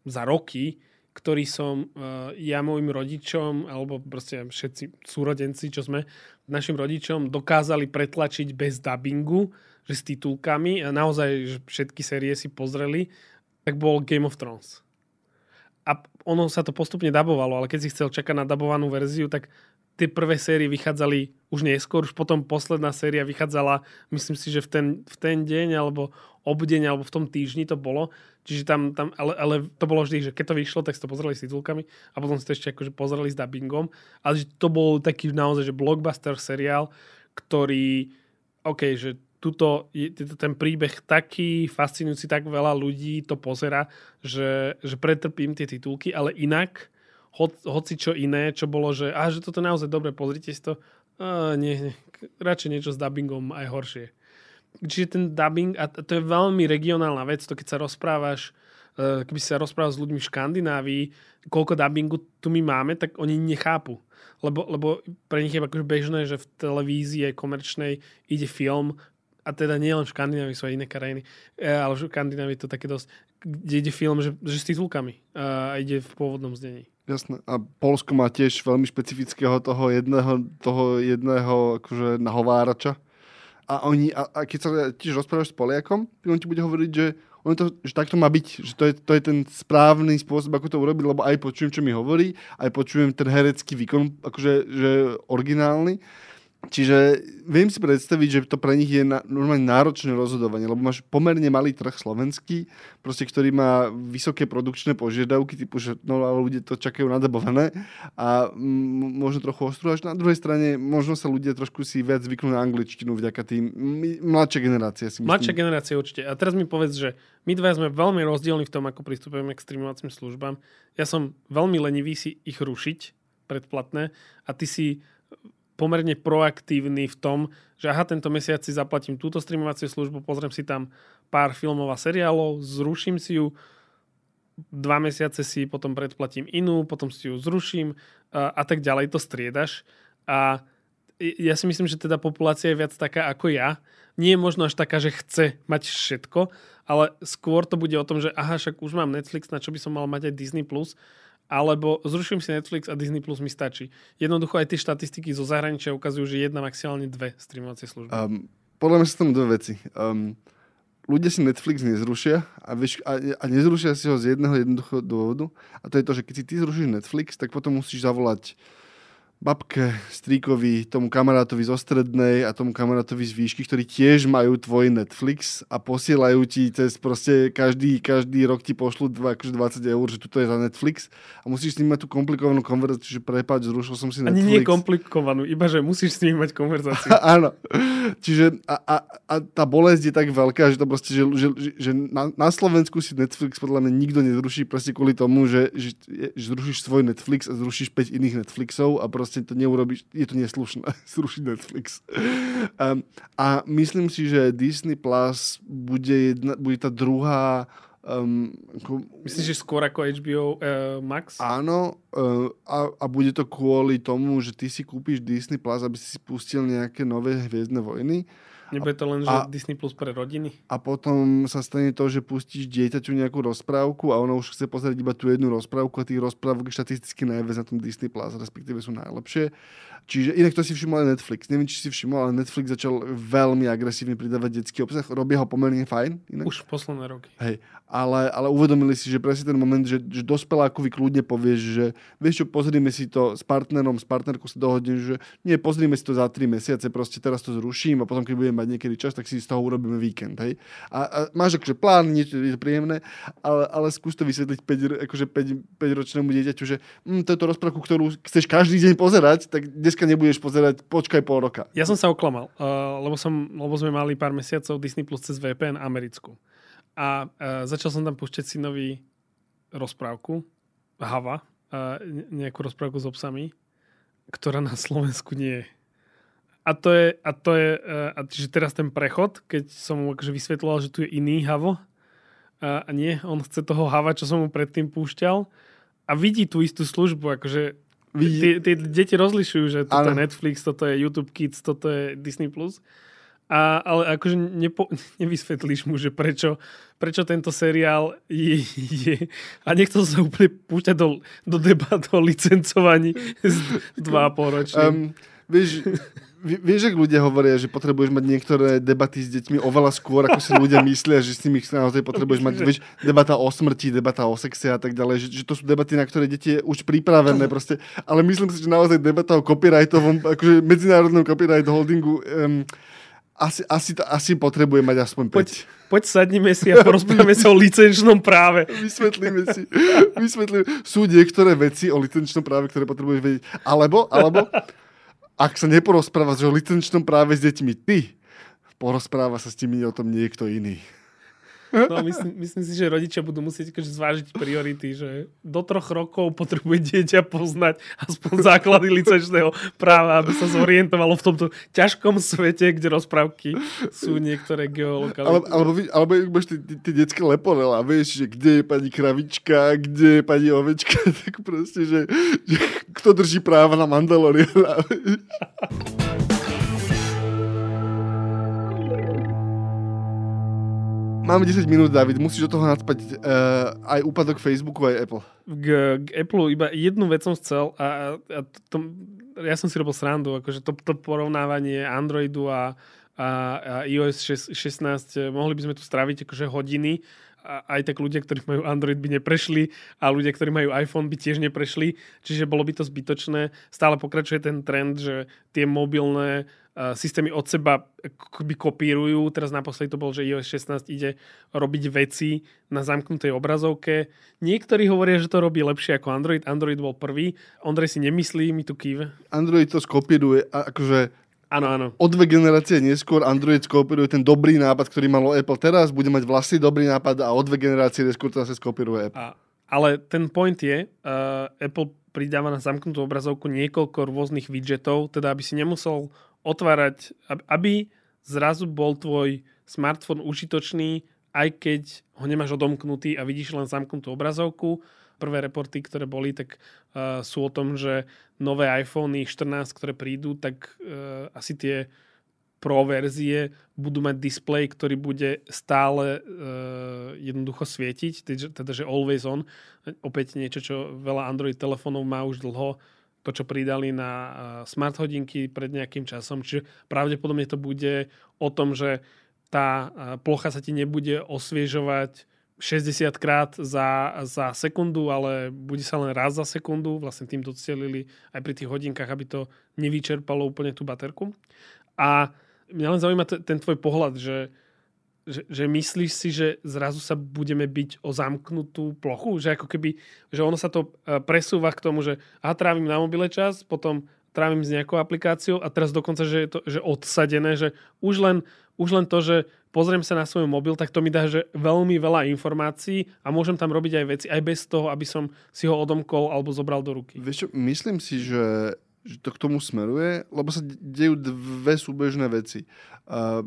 Speaker 1: za roky, ktorý som uh, ja môjim rodičom, alebo proste všetci súrodenci, čo sme našim rodičom dokázali pretlačiť bez dubbingu, že s titulkami a naozaj že všetky série si pozreli, tak bol Game of Thrones. A ono sa to postupne dabovalo, ale keď si chcel čakať na dabovanú verziu, tak tie prvé série vychádzali už neskôr, už potom posledná séria vychádzala, myslím si, že v ten, v ten deň, alebo obdeň, alebo v tom týždni to bolo. Čiže tam, tam ale, ale, to bolo vždy, že keď to vyšlo, tak si to pozreli s titulkami a potom si to ešte akože pozreli s dubbingom. Ale že to bol taký naozaj, že blockbuster seriál, ktorý, OK, že tuto je ten príbeh taký fascinujúci, tak veľa ľudí to pozera, že, že pretrpím tie titulky, ale inak, ho, hoci čo iné, čo bolo, že, a, že toto naozaj dobre, pozrite si to, a, nie, nie, radšej niečo s dubbingom aj horšie. Čiže ten dubbing, a to je veľmi regionálna vec, to keď sa rozprávaš, e, keby sa rozprával s ľuďmi v Škandinávii, koľko dubbingu tu my máme, tak oni nechápu. Lebo, lebo pre nich je akože bežné, že v televízii komerčnej ide film a teda nie len v Škandinávii, sú aj iné krajiny, e, ale v Škandinávii to také dosť, kde ide film, že, že s titulkami a ide v pôvodnom znení.
Speaker 2: Jasné. A Polsko má tiež veľmi špecifického toho jedného, toho jedného akože nahovárača. A, oni, a, a keď sa tiež rozprávaš s Poliakom, on ti bude hovoriť, že, on to, že takto má byť, že to je, to je ten správny spôsob, ako to urobiť, lebo aj počujem, čo mi hovorí, aj počujem ten herecký výkon, akože že originálny. Čiže viem si predstaviť, že to pre nich je na, normálne náročné rozhodovanie, lebo máš pomerne malý trh slovenský, proste, ktorý má vysoké produkčné požiadavky, typu, že no, ale ľudia to čakajú nadabované a m- možno trochu ostrú. Až na druhej strane možno sa ľudia trošku si viac zvyknú na angličtinu vďaka tým mladšia generácia. Si.
Speaker 1: Mladšia generácia určite. A teraz mi povedz, že my dva sme veľmi rozdielni v tom, ako pristupujeme k streamovacím službám. Ja som veľmi lenivý si ich rušiť predplatné a ty si pomerne proaktívny v tom, že aha, tento mesiac si zaplatím túto streamovaciu službu, pozriem si tam pár filmov a seriálov, zruším si ju, dva mesiace si potom predplatím inú, potom si ju zruším a, a tak ďalej, to striedaš. A ja si myslím, že teda populácia je viac taká ako ja. Nie je možno až taká, že chce mať všetko, ale skôr to bude o tom, že aha, však už mám Netflix, na čo by som mal mať aj Disney+, Plus alebo zruším si Netflix a Disney Plus mi stačí. Jednoducho aj tie štatistiky zo zahraničia ukazujú, že jedna maximálne dve streamovacie služby. Um,
Speaker 2: podľa mňa sú tam dve veci. Um, ľudia si Netflix nezrušia a, vieš, a, a nezrušia si ho z jedného jednoduchého dôvodu a to je to, že keď si ty zrušíš Netflix, tak potom musíš zavolať babke, stríkovi, tomu kamarátovi zo strednej a tomu kamarátovi z výšky, ktorí tiež majú tvoj Netflix a posielajú ti cez proste každý, každý rok ti pošlu dva, akože 20 eur, že tuto je za Netflix a musíš s nimi mať tú komplikovanú konverzáciu, že prepáč, zrušil som si Netflix.
Speaker 1: Ani nie komplikovanú, iba že musíš s nimi mať konverzáciu.
Speaker 2: Áno. Čiže a, a, a, tá bolesť je tak veľká, že to proste, že, že, že na, na Slovensku si Netflix podľa mňa nikto nezruší proste kvôli tomu, že, že, že zrušíš svoj Netflix a zrušíš 5 iných Netflixov a proste proste to neurobiš, je to neslušné zrušiť Netflix. Um, a myslím si, že Disney Plus bude, jedna, bude tá druhá Um,
Speaker 1: ako, Myslíš, že skôr ako HBO uh, Max?
Speaker 2: Áno, uh, a, a bude to kvôli tomu, že ty si kúpiš Disney Plus, aby si pustil nejaké nové Hviezdne vojny
Speaker 1: Nebude to len, že a, Disney Plus pre rodiny?
Speaker 2: A potom sa stane to, že pustíš dieťaťu nejakú rozprávku a ono už chce pozrieť iba tú jednu rozprávku a tých rozprávok štatisticky najviac na tom Disney Plus, respektíve sú najlepšie. Čiže inak to si všimol aj Netflix. Neviem, či si všimol, ale Netflix začal veľmi agresívne pridávať detský obsah. Robia ho pomerne fajn. Inak.
Speaker 1: Už posledné roky.
Speaker 2: Hej. Ale, ale uvedomili si, že presne ten moment, že, že dospelákovi kľudne povieš, že vieš čo, pozrime si to s partnerom, s partnerkou sa dohodne, že nie, pozrime si to za 3 mesiace, proste teraz to zruším a potom, keď budem mať niekedy čas, tak si z toho urobíme víkend. Hej. A, a máš akože plán, niečo je to príjemné, ale, ale skús to vysvetliť 5, akože 5, 5 ročnému dieťaťu, že hm, toto rozprávku, ktorú chceš každý deň pozerať, tak dneska nebudeš pozerať, počkaj pol roka.
Speaker 1: Ja som sa oklamal, uh, lebo, som, lebo sme mali pár mesiacov Disney Plus cez VPN americkú. A uh, začal som tam púšťať si rozprávku, Hava, uh, nejakú rozprávku s obsami, ktorá na Slovensku nie je. A to je, a to je uh, a čiže teraz ten prechod, keď som mu akože vysvetloval, že tu je iný Havo, a nie, on chce toho Hava, čo som mu predtým púšťal a vidí tú istú službu, akože Tie deti rozlišujú, že toto ano. je Netflix, toto je YouTube Kids, toto je Disney+. Plus. A, ale akože nepo, nevysvetlíš mu, že prečo, prečo tento seriál je, je a nechcel sa úplne púšťať do, do debat o licencovaní z dva ročne. Um,
Speaker 2: vieš, Vieš, ak ľudia hovoria, že potrebuješ mať niektoré debaty s deťmi oveľa skôr, ako si ľudia myslia, že s nimi naozaj potrebuješ mať vieš, debata o smrti, debata o sexe a tak ďalej, že, že to sú debaty, na ktoré deti je už pripravené proste. Ale myslím si, že naozaj debata o copyrightovom, akože medzinárodnom copyright holdingu um, asi, asi, asi potrebuje mať aspoň 5.
Speaker 1: Poď, poď sadnime si a porozprávame sa o licenčnom práve.
Speaker 2: Vysvetlíme si. Vysvetlíme. Sú niektoré veci o licenčnom práve, ktoré potrebuješ vedieť. Alebo, alebo ak sa neporozprávaš o licenčnom práve s deťmi ty, porozpráva sa s tými o tom niekto iný.
Speaker 1: No, myslím, myslím si, že rodičia budú musieť akože zvážiť priority, že do troch rokov potrebuje dieťa poznať aspoň základy licenčného práva, aby sa zorientovalo v tomto ťažkom svete, kde rozprávky sú niektoré geolokality.
Speaker 2: Ale, alebo, alebo máš tie, tie detské leporela, vieš, že kde je pani kravička, kde je pani ovečka, tak proste, že, že kto drží práva na Mandaloriana. Máme 10 minút, David, musíš do toho nadspať uh, aj úpadok Facebooku, aj Apple.
Speaker 1: K, k Apple iba jednu vec som chcel a, a to, ja som si robil srandu, akože to, to porovnávanie Androidu a, a, a iOS 16, mohli by sme tu stráviť akože hodiny, aj tak ľudia, ktorí majú Android by neprešli a ľudia, ktorí majú iPhone by tiež neprešli, čiže bolo by to zbytočné. Stále pokračuje ten trend, že tie mobilné systémy od seba by kopírujú. Teraz naposledy to bol, že iOS 16 ide robiť veci na zamknutej obrazovke. Niektorí hovoria, že to robí lepšie ako Android. Android bol prvý. Ondrej si nemyslí, mi tu kýve.
Speaker 2: Android to skopíruje, akože
Speaker 1: Áno, áno.
Speaker 2: O dve generácie neskôr Android skopíruje ten dobrý nápad, ktorý malo Apple teraz, bude mať vlastný dobrý nápad a o dve generácie neskôr to zase skopíruje Apple. A,
Speaker 1: ale ten point je, uh, Apple pridáva na zamknutú obrazovku niekoľko rôznych widgetov, teda aby si nemusel otvárať, aby zrazu bol tvoj smartfón užitočný, aj keď ho nemáš odomknutý a vidíš len zamknutú obrazovku. Prvé reporty, ktoré boli, tak uh, sú o tom, že nové iPhony 14, ktoré prídu, tak uh, asi tie Pro verzie budú mať display, ktorý bude stále uh, jednoducho svietiť, teda že always on. Opäť niečo, čo veľa Android telefónov má už dlho to, čo pridali na smart hodinky pred nejakým časom. Čiže pravdepodobne to bude o tom, že tá plocha sa ti nebude osviežovať 60 krát za, za sekundu, ale bude sa len raz za sekundu. Vlastne tým docielili aj pri tých hodinkách, aby to nevyčerpalo úplne tú baterku. A mňa len zaujíma t- ten tvoj pohľad, že že, že myslíš si, že zrazu sa budeme byť o zamknutú plochu? Že ako keby, že ono sa to e, presúva k tomu, že aha, trávim na mobile čas, potom trávim s nejakou aplikáciou a teraz dokonca, že je to že odsadené, že už len, už len to, že pozriem sa na svoj mobil, tak to mi dá že veľmi veľa informácií a môžem tam robiť aj veci, aj bez toho, aby som si ho odomkol alebo zobral do ruky.
Speaker 2: Vieš čo, myslím si, že že to k tomu smeruje, lebo sa dejú dve súbežné veci. Uh,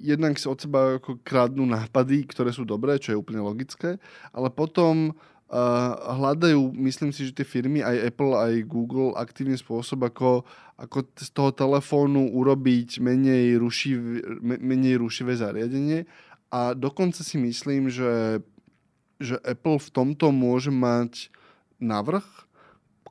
Speaker 2: jednak si od seba ako kradnú nápady, ktoré sú dobré, čo je úplne logické, ale potom hľadajú, myslím si, že tie firmy, aj Apple, aj Google, aktívny spôsob, ako, ako z toho telefónu urobiť menej, rušiv, menej rušivé zariadenie. A dokonca si myslím, že, že Apple v tomto môže mať navrh,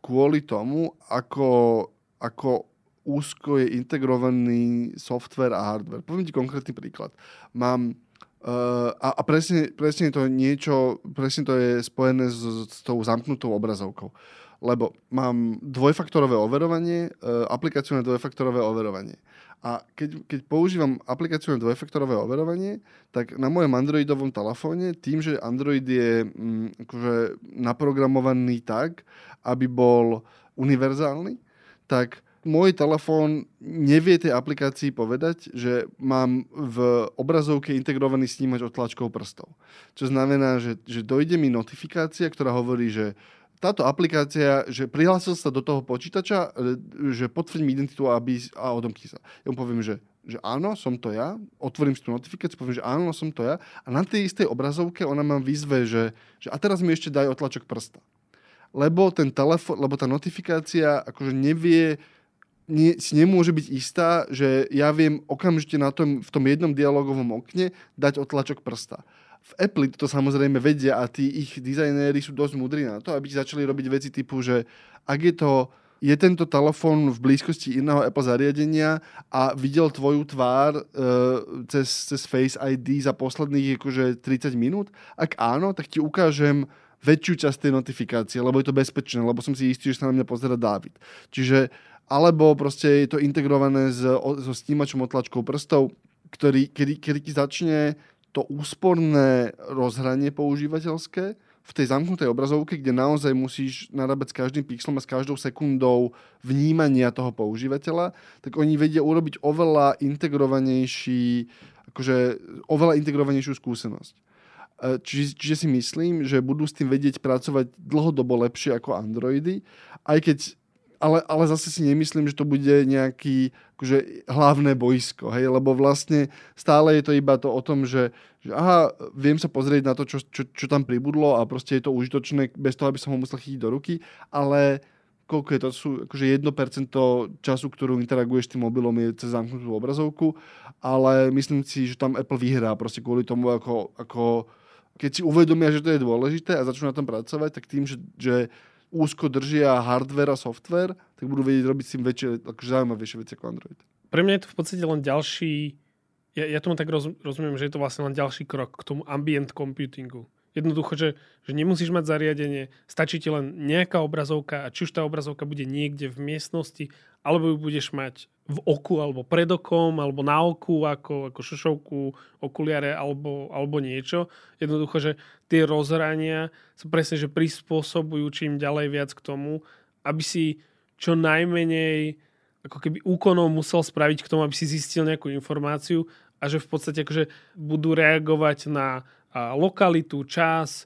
Speaker 2: kvôli tomu, ako, ako úzko je integrovaný software a hardware. Poviem ti konkrétny príklad. Mám Uh, a, a presne, presne to niečo, presne to je spojené s, s tou zamknutou obrazovkou. Lebo mám dvojfaktorové overovanie, uh, aplikáciu na dvojfaktorové overovanie. A keď, keď používam aplikáciu na dvojfaktorové overovanie, tak na mojom Androidovom telefóne, tým, že Android je mm, akože naprogramovaný tak, aby bol univerzálny, tak môj telefón nevie tej aplikácii povedať, že mám v obrazovke integrovaný snímač od tlačkov prstov. Čo znamená, že, že dojde mi notifikácia, ktorá hovorí, že táto aplikácia, že prihlásil sa do toho počítača, e, že potvrď mi identitu aby, a odomkni sa. Ja mu poviem, že, že áno, som to ja, otvorím si tú notifikáciu, poviem, že áno, som to ja a na tej istej obrazovke ona mám výzve, že, že a teraz mi ešte daj otlačok prsta. Lebo ten telefón, lebo tá notifikácia akože nevie, nie, si nemôže byť istá, že ja viem okamžite na tom, v tom jednom dialogovom okne dať otlačok prsta v Apple to samozrejme vedia a tí ich dizajnéri sú dosť múdri na to, aby začali robiť veci typu, že ak je to je tento telefón v blízkosti iného Apple zariadenia a videl tvoju tvár e, cez, cez Face ID za posledných akože 30 minút? Ak áno, tak ti ukážem väčšiu časť tej notifikácie, lebo je to bezpečné, lebo som si istý, že sa na mňa pozera David. Čiže alebo proste je to integrované so, so snímačom otlačkou prstov, ktorý, kedy, kedy začne to úsporné rozhranie používateľské v tej zamknutej obrazovke, kde naozaj musíš narábať s každým pixelom a s každou sekundou vnímania toho používateľa, tak oni vedia urobiť oveľa integrovanejší, akože oveľa integrovanejšiu skúsenosť. E, čiže, čiže si myslím, že budú s tým vedieť pracovať dlhodobo lepšie ako Androidy, aj keď ale, ale zase si nemyslím, že to bude nejaký akože, hlavné boisko, hej, lebo vlastne stále je to iba to o tom, že, že aha, viem sa pozrieť na to, čo, čo, čo tam pribudlo a proste je to užitočné bez toho, aby som ho musel chytiť do ruky, ale koľko je to, sú akože 1% času, ktorú interaguješ s tým mobilom je cez zamknutú obrazovku, ale myslím si, že tam Apple vyhrá proste kvôli tomu, ako, ako keď si uvedomia, že to je dôležité a začnú na tom pracovať, tak tým, že, že úzko držia hardware a software, tak budú vedieť robiť s tým väčšie, akože zaujímavejšie veci ako Android.
Speaker 1: Pre mňa je to v podstate len ďalší, ja, ja tomu tak roz, rozumiem, že je to vlastne len ďalší krok k tomu ambient computingu. Jednoducho, že, že nemusíš mať zariadenie, stačí ti len nejaká obrazovka a či už tá obrazovka bude niekde v miestnosti, alebo ju budeš mať v oku, alebo pred okom, alebo na oku, ako, ako šošovku, okuliare, alebo, alebo niečo. Jednoducho, že tie rozhrania sa presne, že prispôsobujú čím ďalej viac k tomu, aby si čo najmenej ako keby úkonov musel spraviť k tomu, aby si zistil nejakú informáciu a že v podstate akože budú reagovať na lokalitu, čas,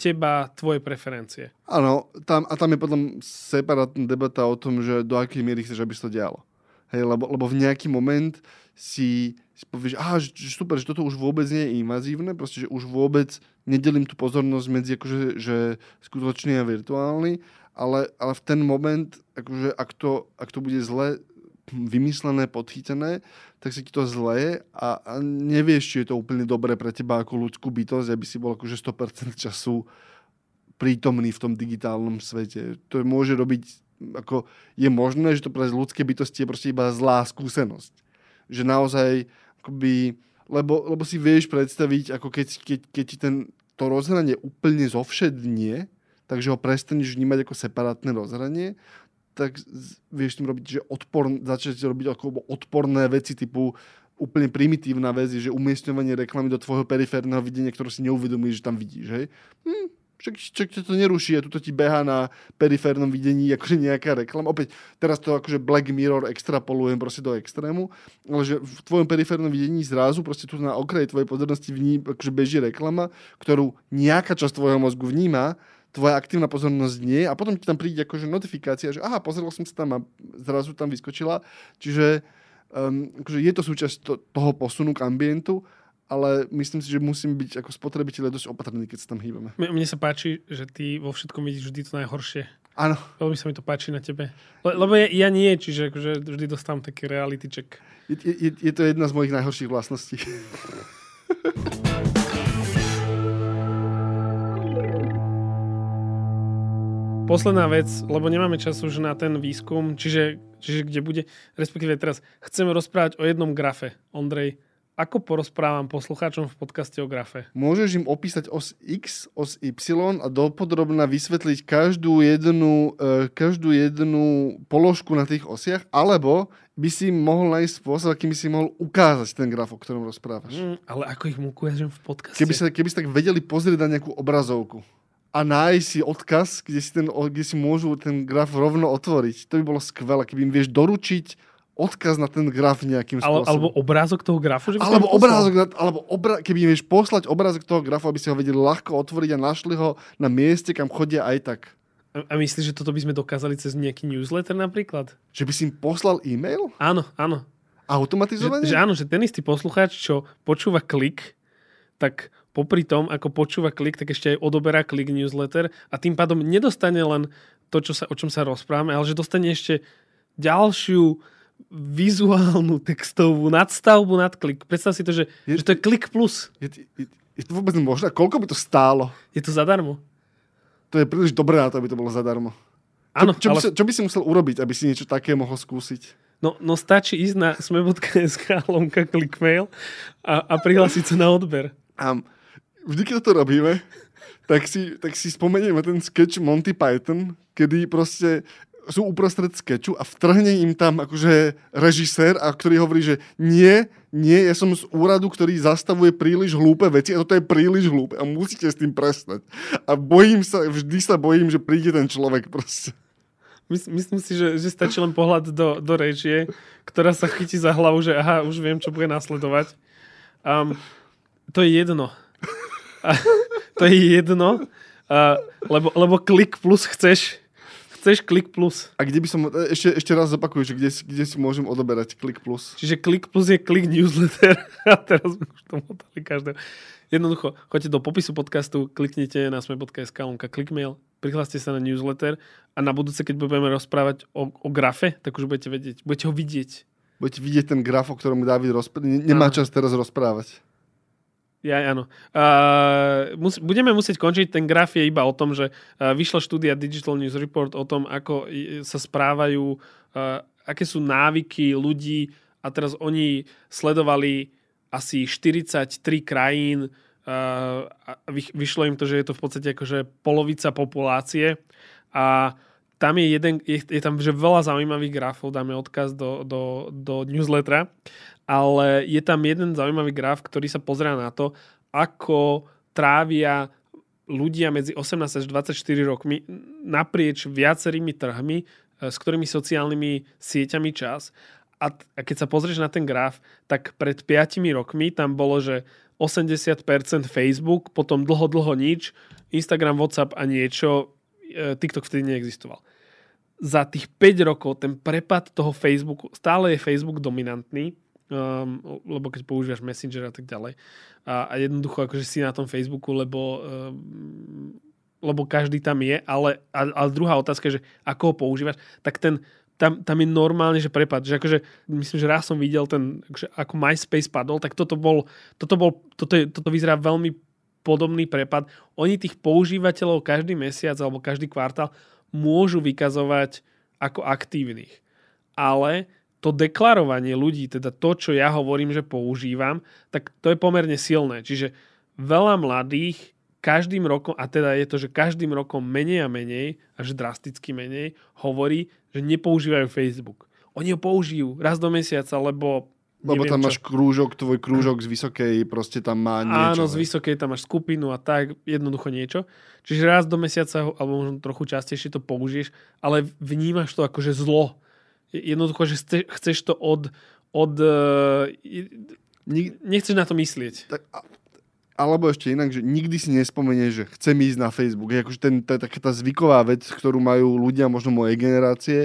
Speaker 1: teba, tvoje preferencie.
Speaker 2: Áno, tam, a tam je potom separátna debata o tom, že do akej miery chceš, aby sa to dialo. Hej, lebo, lebo v nejaký moment si, si povieš, aha, že, super, že toto už vôbec nie je invazívne, proste, že už vôbec nedelím tú pozornosť medzi akože, že skutočný a virtuálny, ale, ale v ten moment, akože ak to, ak to bude zle vymyslené, podchytené, tak sa ti to zleje a, a nevieš, či je to úplne dobré pre teba ako ľudskú bytosť, aby si bol akože 100% času prítomný v tom digitálnom svete. To môže robiť, ako je možné, že to pre ľudské bytosti je proste iba zlá skúsenosť. Že naozaj, akoby, lebo, lebo si vieš predstaviť, ako keď, keď, keď ti ten, to rozhranie úplne zovšednie, takže ho prestaneš vnímať ako separátne rozhranie, tak vieš tým robiť, že odpor, začať robiť ako odporné veci typu úplne primitívna vec že umiestňovanie reklamy do tvojho periférneho videnia, ktoré si neuvedomíš, že tam vidíš, hej? Hm, však, však to neruší a tuto ti beha na periférnom videní akože nejaká reklama. Opäť, teraz to akože Black Mirror extrapolujem proste do extrému, ale že v tvojom periférnom videní zrazu proste tu na okraji tvojej pozornosti vní, akože beží reklama, ktorú nejaká časť tvojho mozgu vníma tvoja aktívna pozornosť nie a potom ti tam príde akože notifikácia, že aha, pozrel som sa tam a zrazu tam vyskočila. Čiže um, akože je to súčasť to, toho posunu k ambientu, ale myslím si, že musím byť ako spotrebiteľ dosť opatrný, keď sa tam hýbame.
Speaker 1: Mne sa páči, že ty vo všetkom vidíš vždy to najhoršie.
Speaker 2: Áno.
Speaker 1: Veľmi sa mi to páči na tebe. Le, lebo ja, ja nie, čiže akože vždy dostávam taký reality check.
Speaker 2: Je, je, je to jedna z mojich najhorších vlastností.
Speaker 1: Posledná vec, lebo nemáme čas už na ten výskum, čiže, čiže kde bude, respektíve teraz chceme rozprávať o jednom grafe. Ondrej, ako porozprávam poslucháčom v podcaste o grafe?
Speaker 2: Môžeš im opísať os X, os Y a dopodrobná vysvetliť každú jednu, uh, každú jednu položku na tých osiach, alebo by si mohol nájsť spôsob, akým by si mohol ukázať ten graf, o ktorom rozprávaš. Mm,
Speaker 1: ale ako ich mu ukážem v podcaste?
Speaker 2: Keby sa, keby sa tak vedeli pozrieť na nejakú obrazovku a nájsť si odkaz, kde si, ten, kde si môžu ten graf rovno otvoriť. To by bolo skvelé, keby im vieš doručiť odkaz na ten graf nejakým spôsobom.
Speaker 1: Alebo obrázok toho grafu? Že
Speaker 2: alebo obrázok, alebo obra, keby im vieš poslať obrázok toho grafu, aby si ho vedeli ľahko otvoriť a našli ho na mieste, kam chodia aj tak.
Speaker 1: A A, a myslíš, že toto by sme dokázali cez nejaký newsletter napríklad?
Speaker 2: Že by si im poslal e-mail?
Speaker 1: Áno, áno.
Speaker 2: Automatizovanie?
Speaker 1: Že, že áno, že ten istý poslucháč, čo počúva klik, tak popri tom, ako počúva klik, tak ešte aj odoberá klik newsletter a tým pádom nedostane len to, čo sa, o čom sa rozprávame, ale že dostane ešte ďalšiu vizuálnu textovú nadstavbu nad klik. Predstav si to, že, je, že to je klik plus.
Speaker 2: Je, je, je to vôbec možné? Koľko by to stálo?
Speaker 1: Je to zadarmo.
Speaker 2: To je príliš dobré na to, aby to bolo zadarmo.
Speaker 1: Áno,
Speaker 2: čo, čo,
Speaker 1: ale...
Speaker 2: by si, čo by si musel urobiť, aby si niečo také mohol skúsiť?
Speaker 1: No, no stačí ísť na sme.sk lomka clickmail a, a prihlásiť sa na odber.
Speaker 2: A vždy, keď to robíme, tak si, tak si spomenieme ten sketch Monty Python, kedy proste sú uprostred sketchu a vtrhne im tam akože režisér, a ktorý hovorí, že nie, nie, ja som z úradu, ktorý zastavuje príliš hlúpe veci a toto je príliš hlúpe a musíte s tým prestať. A bojím sa, vždy sa bojím, že príde ten človek proste.
Speaker 1: Myslím si, že, že stačí len pohľad do, do režie, ktorá sa chytí za hlavu, že aha, už viem, čo bude nasledovať. Um, to je jedno. A, to je jedno, a, lebo, lebo klik plus chceš, chceš klik plus.
Speaker 2: A kde by som, ešte, ešte raz zopakuju, že kde, kde si môžem odoberať klik plus.
Speaker 1: Čiže klik plus je klik newsletter a teraz už to modali každého. Jednoducho, choďte do popisu podcastu, kliknite na sme.sk, lonka clickmail, prihláste sa na newsletter a na budúce, keď budeme rozprávať o, o grafe, tak už budete vedieť, budete ho vidieť.
Speaker 2: Budete vidieť ten graf, o ktorom David rozpráva. Nemá čas teraz rozprávať.
Speaker 1: Ja, áno. Uh, mus, budeme musieť končiť. Ten graf je iba o tom, že uh, vyšla štúdia Digital News Report o tom, ako sa správajú, uh, aké sú návyky ľudí a teraz oni sledovali asi 43 krajín uh, a vyšlo im to, že je to v podstate akože polovica populácie a tam je, jeden, je, je tam že veľa zaujímavých grafov, dáme odkaz do, do, do newslettera, ale je tam jeden zaujímavý graf, ktorý sa pozerá na to, ako trávia ľudia medzi 18 až 24 rokmi naprieč viacerými trhmi, eh, s ktorými sociálnymi sieťami čas. A, a keď sa pozrieš na ten graf, tak pred 5 rokmi tam bolo, že 80% Facebook, potom dlho, dlho nič, Instagram, WhatsApp a niečo, e, TikTok vtedy neexistoval. Za tých 5 rokov ten prepad toho Facebooku, stále je Facebook dominantný, um, lebo keď používaš Messenger a tak ďalej. A, a jednoducho akože si na tom Facebooku, lebo, um, lebo každý tam je, ale, ale druhá otázka je, že ako ho používaš, tak ten tam, tam je normálne, že prepad. Že akože, myslím, že raz som videl ten, akože, ako MySpace padol, tak toto bol, toto, bol, toto, je, toto vyzerá veľmi podobný prepad. Oni tých používateľov každý mesiac alebo každý kvartál môžu vykazovať ako aktívnych. Ale to deklarovanie ľudí, teda to, čo ja hovorím, že používam, tak to je pomerne silné. Čiže veľa mladých každým rokom, a teda je to, že každým rokom menej a menej, až drasticky menej, hovorí, že nepoužívajú Facebook. Oni ho použijú raz do mesiaca, lebo
Speaker 2: lebo tam čo. máš krúžok, tvoj krúžok z vysokej, proste tam má niečo.
Speaker 1: Áno, z vysokej tam máš skupinu a tak, jednoducho niečo. Čiže raz do mesiaca, alebo možno trochu častejšie to použiješ, ale vnímaš to ako že zlo. Jednoducho, že chceš to od... od nechceš na to myslieť.
Speaker 2: Tak, alebo ešte inak, že nikdy si nespomenie, že chcem ísť na Facebook. Je akože ten, je taká tá zvyková vec, ktorú majú ľudia možno mojej generácie,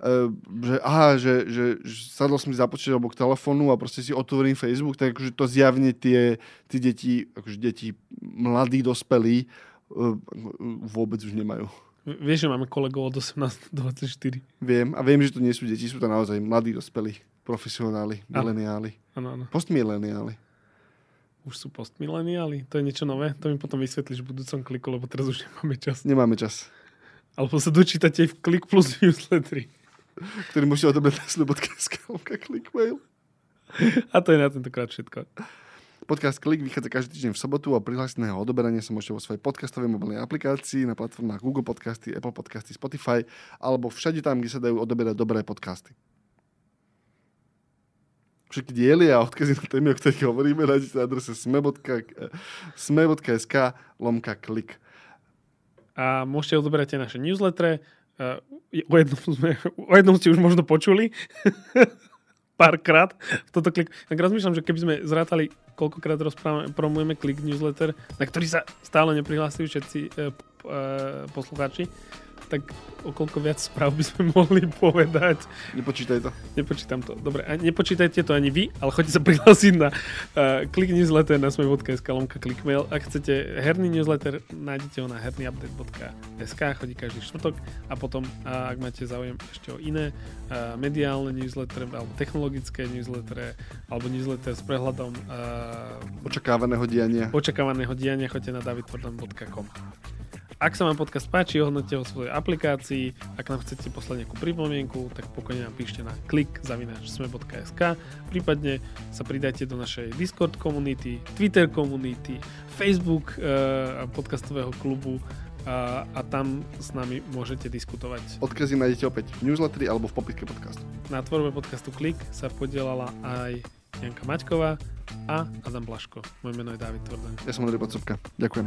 Speaker 2: uh, že aha, že, že, že sadol som si za počítač alebo k telefónu a proste si otvorím Facebook, tak akože to zjavne tie, tie deti, akože deti mladí, dospelí uh, vôbec už nemajú.
Speaker 1: Vieš, že máme kolegov od 18 do 24.
Speaker 2: Viem a viem, že to nie sú deti, sú to naozaj mladí, dospelí, profesionáli, mileniáli, postmileniáli
Speaker 1: už sú postmileniáli? To je niečo nové? To mi potom vysvetlíš v budúcom kliku, lebo teraz už nemáme čas.
Speaker 2: Nemáme čas.
Speaker 1: Alebo sa dočítate v klik plus newsletteri.
Speaker 2: Ktorý môžete odobrať na slu.sk mail.
Speaker 1: A to je na tentokrát všetko.
Speaker 2: Podcast Klik vychádza každý týždeň v sobotu a prihláseného odoberania sa môžete vo svojej podcastovej mobilnej aplikácii na platformách Google Podcasty, Apple Podcasty, Spotify alebo všade tam, kde sa dajú odoberať dobré podcasty. Všetky diely a odkazy na témy, o ktorých hovoríme, nájdete na adrese sme.sk lomka klik.
Speaker 1: A môžete odoberať naše newslettere. O jednom, sme, o jednom ste už možno počuli. Párkrát. Toto klik. Tak rozmýšľam, že keby sme zrátali, koľkokrát promujeme klik newsletter, na ktorý sa stále neprihlásili všetci e, e, poslucháči, tak okolko viac správ by sme mohli povedať.
Speaker 2: Nepočítaj to.
Speaker 1: Nepočítam to. Dobre, a nepočítajte to ani vy, ale choďte sa prihlásiť na uh, klik newsletter na smej.sk lomka klikmail. Ak chcete herný newsletter, nájdete ho na hernyupdate.sk, chodí každý štvrtok a potom, uh, ak máte záujem ešte o iné uh, mediálne newslettere alebo technologické newslettere alebo newsletter s prehľadom uh,
Speaker 2: očakávaného diania.
Speaker 1: Očakávaného diania choďte na davidportland.com. Ak sa vám podcast páči, hodnote ho svojej aplikácii. Ak nám chcete poslať nejakú pripomienku, tak pokojne nám píšte na klik sme.sk. Prípadne sa pridajte do našej Discord komunity, Twitter komunity, Facebook uh, podcastového klubu a, a tam s nami môžete diskutovať.
Speaker 2: Odkazy nájdete opäť v newsletteri alebo v popiske podcastu.
Speaker 1: Na tvorbe podcastu Klik sa podielala aj Janka Maťková a Adam Blaško. Moje meno je David Tvrden.
Speaker 2: Ja som Andrej Podsúbka. Ďakujem.